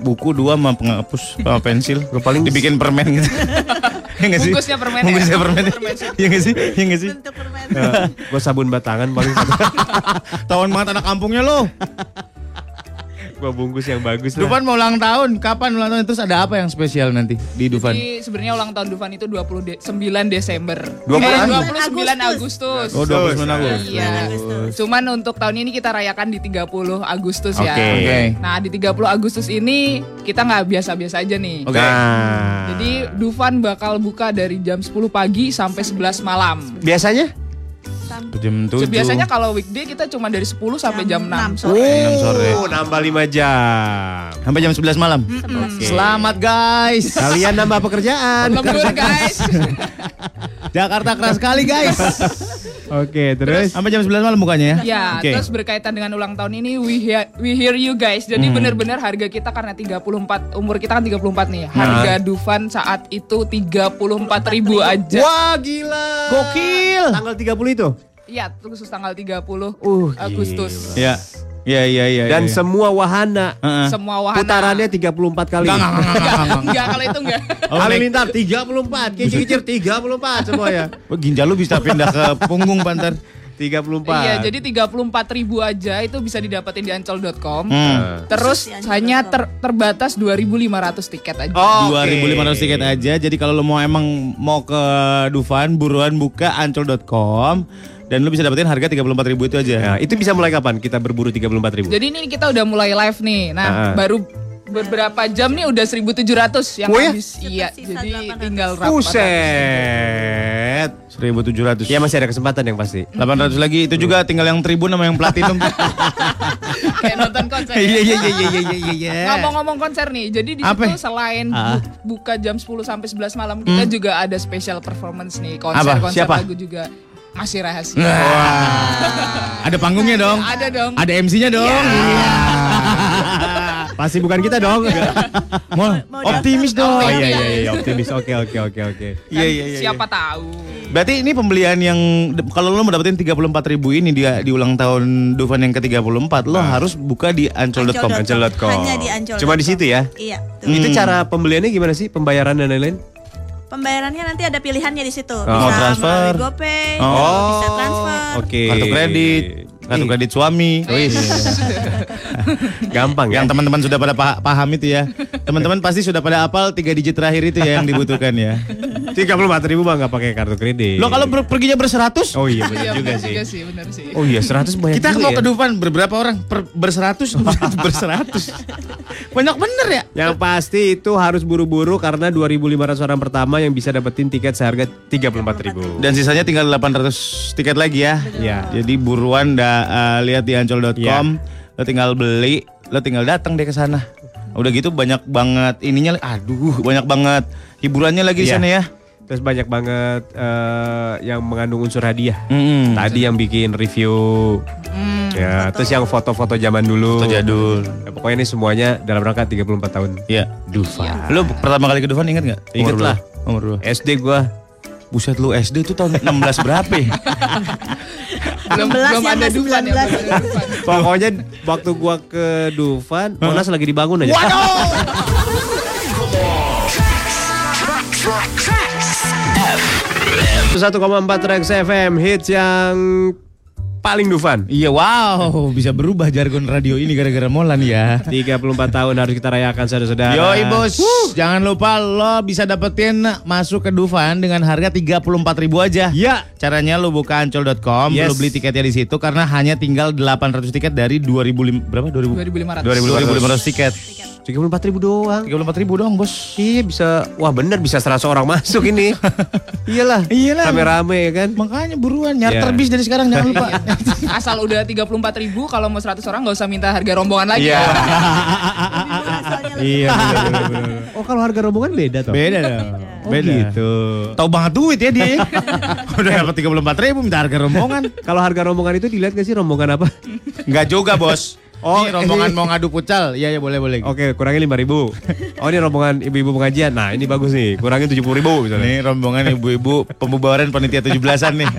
buku dua sama penghapus sama pensil. Gue paling dibikin permen gitu. Nggak sih? Bungkusnya permen ya? Bungkusnya permen. Iya sih? Iya nggak sih? Bentuk permen. gue sabun batangan paling. Tahun banget anak kampungnya lo. Gue bungkus yang bagus lah. Dufan mau ulang tahun. Kapan ulang tahun? Terus ada apa yang spesial nanti di Dufan? Jadi sebenarnya ulang tahun Dufan itu 29 Desember. 29 eh, Agustus. 29 Agustus. Oh, 29 Agustus. Iya. Cuman untuk tahun ini kita rayakan di 30 Agustus ya. Oke. Oke. Nah, di 30 Agustus ini kita nggak biasa-biasa aja nih. Oke. Nah, Jadi Dufan bakal buka dari jam 10 pagi sampai 11 malam. biasanya? Jam 7. Biasanya kalau weekday kita cuma dari 10 sampai jam 6. sore. Jam sore. Oh, nambah 5 jam. Sampai jam 11 malam. Selamat guys. Kalian nambah pekerjaan. Lembur guys. Jakarta keras sekali guys. Oke, terus? Sampai jam 11 malam bukanya ya? Ya, Oke. terus berkaitan dengan ulang tahun ini we hear, we hear you guys. Jadi benar-benar harga kita karena 34 umur kita kan 34 nih. Harga Dufan saat itu 34 ribu aja. Wah, gila. Gokil. Tanggal 30 itu? Iya, khusus tanggal 30 Uh, Agustus. Ya. Iya iya iya. Dan iya. semua wahana Heeh. Semua wahana. putarannya 34 kali. Enggak, enggak, enggak, enggak, enggak, enggak. Enggak, kalau itu enggak. Oh, naik- Halilintar 34, kicir-kicir 34 semuanya. Oh, ginjal lu bisa pindah ke punggung pantar. 34. Iya, jadi 34 ribu aja itu bisa didapetin di ancol.com. Hmm. Terus Khusus di hanya ter- terbatas 2.500 tiket aja. Oh, oke. 2500 tiket aja. Jadi kalau lu mau emang mau ke Dufan, buruan buka ancol.com dan lu bisa dapetin harga 34.000 itu aja. Nah, itu bisa mulai kapan kita berburu 34 ribu? Jadi ini kita udah mulai live nih. Nah, Ah. baru beberapa jam nih udah 1.700 yang Oh ya? habis. Iya, jadi 800. tinggal rapat. Buset. 1700. Ya masih ada kesempatan yang pasti. 800 lagi itu juga tinggal yang tribun sama yang platinum. Kayak nonton konser. Iya iya iya iya iya iya iya. Ngomong-ngomong konser nih, jadi di situ selain Ah. bu- buka jam 10 sampai 11 malam, kita juga ada special performance nih, Apa? konser-konser Siapa? lagu juga masih rahasia. Wah. Ada panggungnya dong. Ada dong. Ada MC-nya dong. Iya. Pasti bukan kita dong. Mau Mau optimis dong. Oh iya iya iya optimis. Oke oke oke oke. Iya iya iya. Siapa tahu. Berarti ini pembelian yang kalau lo mau dapetin 34.000 ribu ini di, di ulang tahun Dufan yang ke-34 lo harus buka di ancol.com. Ancol.com. Hanya di ancol. Cuma di situ ya? Iya. Hmm. Itu cara pembeliannya gimana sih? Pembayaran dan lain-lain? Pembayarannya nanti ada pilihannya di situ. Oh. Bisa Mau transfer. melalui GoPay, Oh. bisa transfer. Oke. Kartu kredit, kartu kredit suami. Wis. Gampang ya. Yang teman-teman sudah pada pa- paham itu ya. Teman-teman pasti sudah pada apal tiga digit terakhir itu ya yang dibutuhkan ya. 34 ribu mah nggak pakai kartu kredit. Lo kalau ber- perginya berseratus? Oh iya Iya benar juga benar sih. juga sih, benar sih. Oh iya 100 banyak Kita juga mau ya. ke Dufan berberapa orang? Per, berseratus? berseratus. Banyak bener ya? Yang pasti itu harus buru-buru karena 2.500 orang pertama yang bisa dapetin tiket seharga 34 ribu. Dan sisanya tinggal 800 tiket lagi ya. Iya. Jadi buruan dah uh, lihat di ancol.com, Iya. lo tinggal beli, lo tinggal datang deh ke sana. Udah gitu banyak banget ininya, aduh banyak banget hiburannya lagi di Iya. sana ya. Terus banyak banget eh, yang mengandung unsur hadiah. Mm-mm. Tadi yang bikin review, ya, terus yang foto-foto zaman dulu. Foto jadul. Ya, pokoknya ini semuanya dalam rangka 34 tahun. Iya. Dufan. Lo pertama kali ke Dufan inget nggak? Lo? lah. Umur lo. SD gua Buset lu SD itu tahun 16 berapa ya? Belum 16 belum ya, ada masih Dufan ya, 19. belum ada Dufan. Pokoknya waktu gua ke Dufan, Monas lagi dibangun aja. Waduh! 1,4 Rex FM hits yang paling Dufan. Iya wow, bisa berubah jargon radio ini gara-gara Molan ya. 34 tahun harus kita rayakan saudara-saudara. Yoi bos, jangan lupa lo bisa dapetin masuk ke Dufan dengan harga 34 ribu aja. Ya. Caranya lo buka ancol.com, Yes. lo beli tiketnya di situ karena hanya tinggal 800 tiket dari 2000 berapa? 2000 2500. 2500 tiket. 34 ribu doang. 34 ribu doang bos. Iya bisa, wah bener bisa 100 orang masuk ini. Iyalah. Iyalah. Rame-rame ya kan. Makanya buruan nyarter Iya. bis dari sekarang jangan lupa. Asal udah 34 ribu, kalau mau 100 orang nggak usah minta harga rombongan lagi. Iya. Iya. Oh kalau harga rombongan beda toh? Beda dong. Oh, gitu. Tahu banget duit ya dia. Udah dapat 34 ribu minta harga rombongan. Kalau harga rombongan itu dilihat gak sih rombongan apa? Enggak juga bos. Oh, ini rombongan mau ngadu pucal. Iya ya boleh boleh. Oke, kurangin 5 ribu. Oh ini rombongan ibu-ibu pengajian. Nah ini bagus nih, kurangin 70 ribu misalnya. Ini rombongan ibu-ibu pembubaran panitia 17-an nih.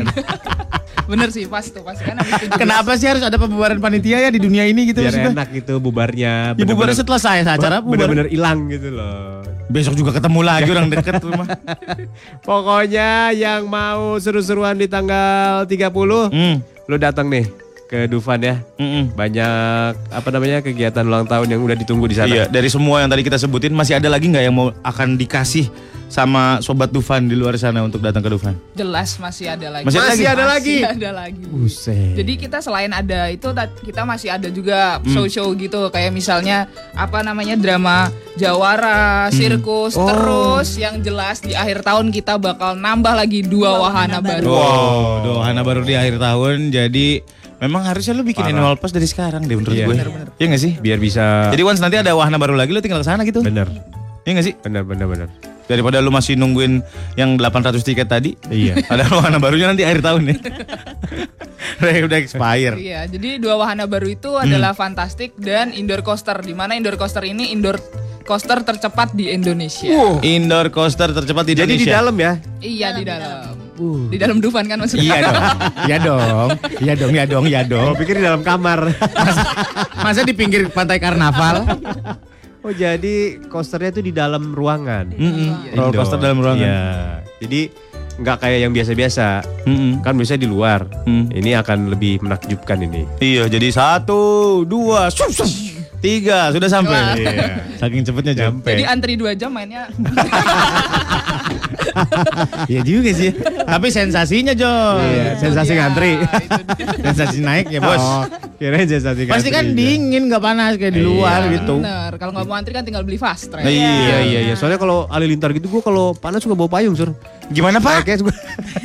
Bener sih, pas tuh, pas kan habis 17. Kenapa sih harus ada pembubaran panitia ya di dunia ini gitu Biar maksudnya? enak gitu bubarnya. Ya, bubar Bener-bener- setelah saya acara bubar. Bener-bener hilang gitu loh. Besok juga ketemu lagi orang deket rumah. Pokoknya yang mau seru-seruan di tanggal 30, Hmm. lu datang nih ke Dufan ya. Mm-mm. Banyak apa namanya kegiatan ulang tahun yang udah ditunggu di sana. Iya, dari semua yang tadi kita sebutin masih ada lagi nggak yang mau akan dikasih sama sobat Dufan di luar sana untuk datang ke Dufan? Jelas masih ada lagi. Masih ada Masih lagi? ada lagi. Masih ada lagi. Buset. Jadi kita selain ada itu ta- kita masih ada juga show-show gitu kayak misalnya apa namanya drama Jawara, sirkus, Oh. terus yang jelas di akhir tahun kita bakal nambah lagi dua wahana baru. Wow, dohana baru di akhir tahun jadi memang harusnya lu bikin Parah. annual pass dari sekarang deh menurut Iya. gue. Bener, Iya nggak sih? biar bisa Jadi once nanti ada wahana baru lagi lu tinggal ke sana gitu. bener Iya nggak sih? bener bener bener Daripada lu masih nungguin yang 800 tiket tadi. Iya. Ada wahana barunya nanti akhir tahun nih. udah, udah expire. Iya, jadi dua wahana baru itu Hmm. adalah Fantastic dan Indoor Coaster. Di mana Indoor Coaster ini indoor coaster tercepat di Indonesia. Indoor coaster tercepat di jadi di Indonesia. dalam ya Iya di dalam. Di dalam Dufan kan maksudnya. Iya dong. Iya dong. Iya dong, iya dong, iya dong. Pikir di dalam kamar. Masa di pinggir pantai karnaval? oh, jadi coasternya itu di dalam ruangan. Mm-mm. Roller coaster dalam ruangan. Iya. Jadi nggak kayak yang biasa-biasa. Mm-mm. Kan biasanya di luar. Mm. Ini akan lebih menakjubkan ini. Iya, jadi satu, dua, sup, sup. tiga, sudah sampai. Wah. Iya. Saking cepetnya jam. Jadi antri dua jam mainnya. Iya juga sih. Tapi sensasinya Jo. Iya, sensasi ngantri. Sensasi naik ya bos. Oh, kirain sensasi Pasti kan dingin nggak panas kayak di Iya. luar gitu. Bener. Kalau nggak mau antri kan tinggal beli fast track. Iya iya iya. Soalnya kalau halilintar gitu gua kalau panas suka bawa payung, Sur. Gimana pak? Kayak gua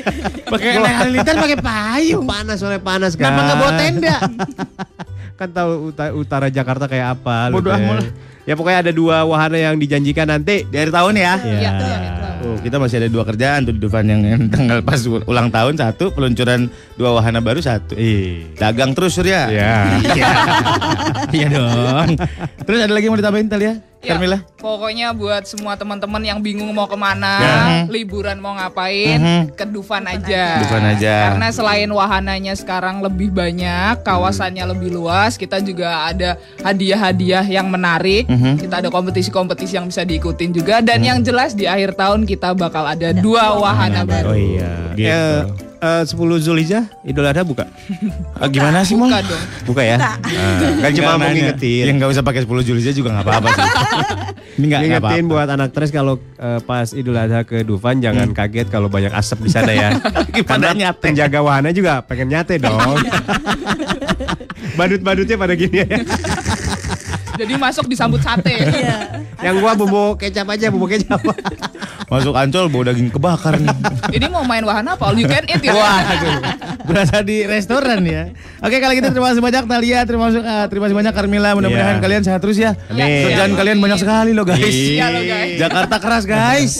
Pakai naik halilintar pakai payung. panas soalnya panas kan. Kenapa nggak bawa tenda? kan tahu uta- utara Jakarta kayak apa Bodoh. Ya pokoknya ada dua wahana yang dijanjikan nanti. Akhir tahun ya. Iya, betul, Oh, kita masih ada dua kerjaan tuh di Dufan yang, yang tanggal pas ulang tahun satu, peluncuran dua wahana baru satu. Ih. Dagang terus Surya. Ya. Iya. Iya dong. Terus ada lagi yang mau ditambahin Talia? Ya, Carmila? pokoknya buat semua teman-teman yang bingung mau ke mana, Ya. liburan mau ngapain, Mhm. ke Dufan aja. Dufan aja. Karena selain wahananya sekarang lebih banyak, kawasannya lebih luas, kita juga ada hadiah-hadiah yang menarik. Mhm. Kita ada kompetisi-kompetisi yang bisa diikutin juga dan yang jelas di akhir tahun kita bakal ada dua wahana baru. Oh iya. Gitu. Ya, eh, 10 Zulhijjah Idul Adha buka? Ah, gimana sih Mong? Buka dong. Buka ya? Ah, kan cuma mau ngingetin. Ya nggak usah pakai 10 Juli aja juga nggak apa-apa sih. Ini nggak nggak Ngingetin apa-apa. buat anak tres kalau eh, pas Idul Adha ke Dufan jangan kaget kalau banyak asap di sana ya. Karena nyate. penjaga wahana juga pengen nyate dong. Badut-badutnya pada gini ya. Jadi masuk disambut sate. Yang gua bumbu kecap aja, bumbu kecap. Masuk ancol bawa daging kebakar nih. Ini mau main wahana apa? All you can eat ya. Waduh, berasa di restoran ya. Oke kalau gitu terima kasih banyak Talia, terima kasih eh, terima kasih banyak Carmila. Mudah-mudahan Iya. kalian sehat terus ya. Amin. Kerjaan Siap, kalian banyak sekali loh guys. Iya loh, guys. Jakarta keras guys.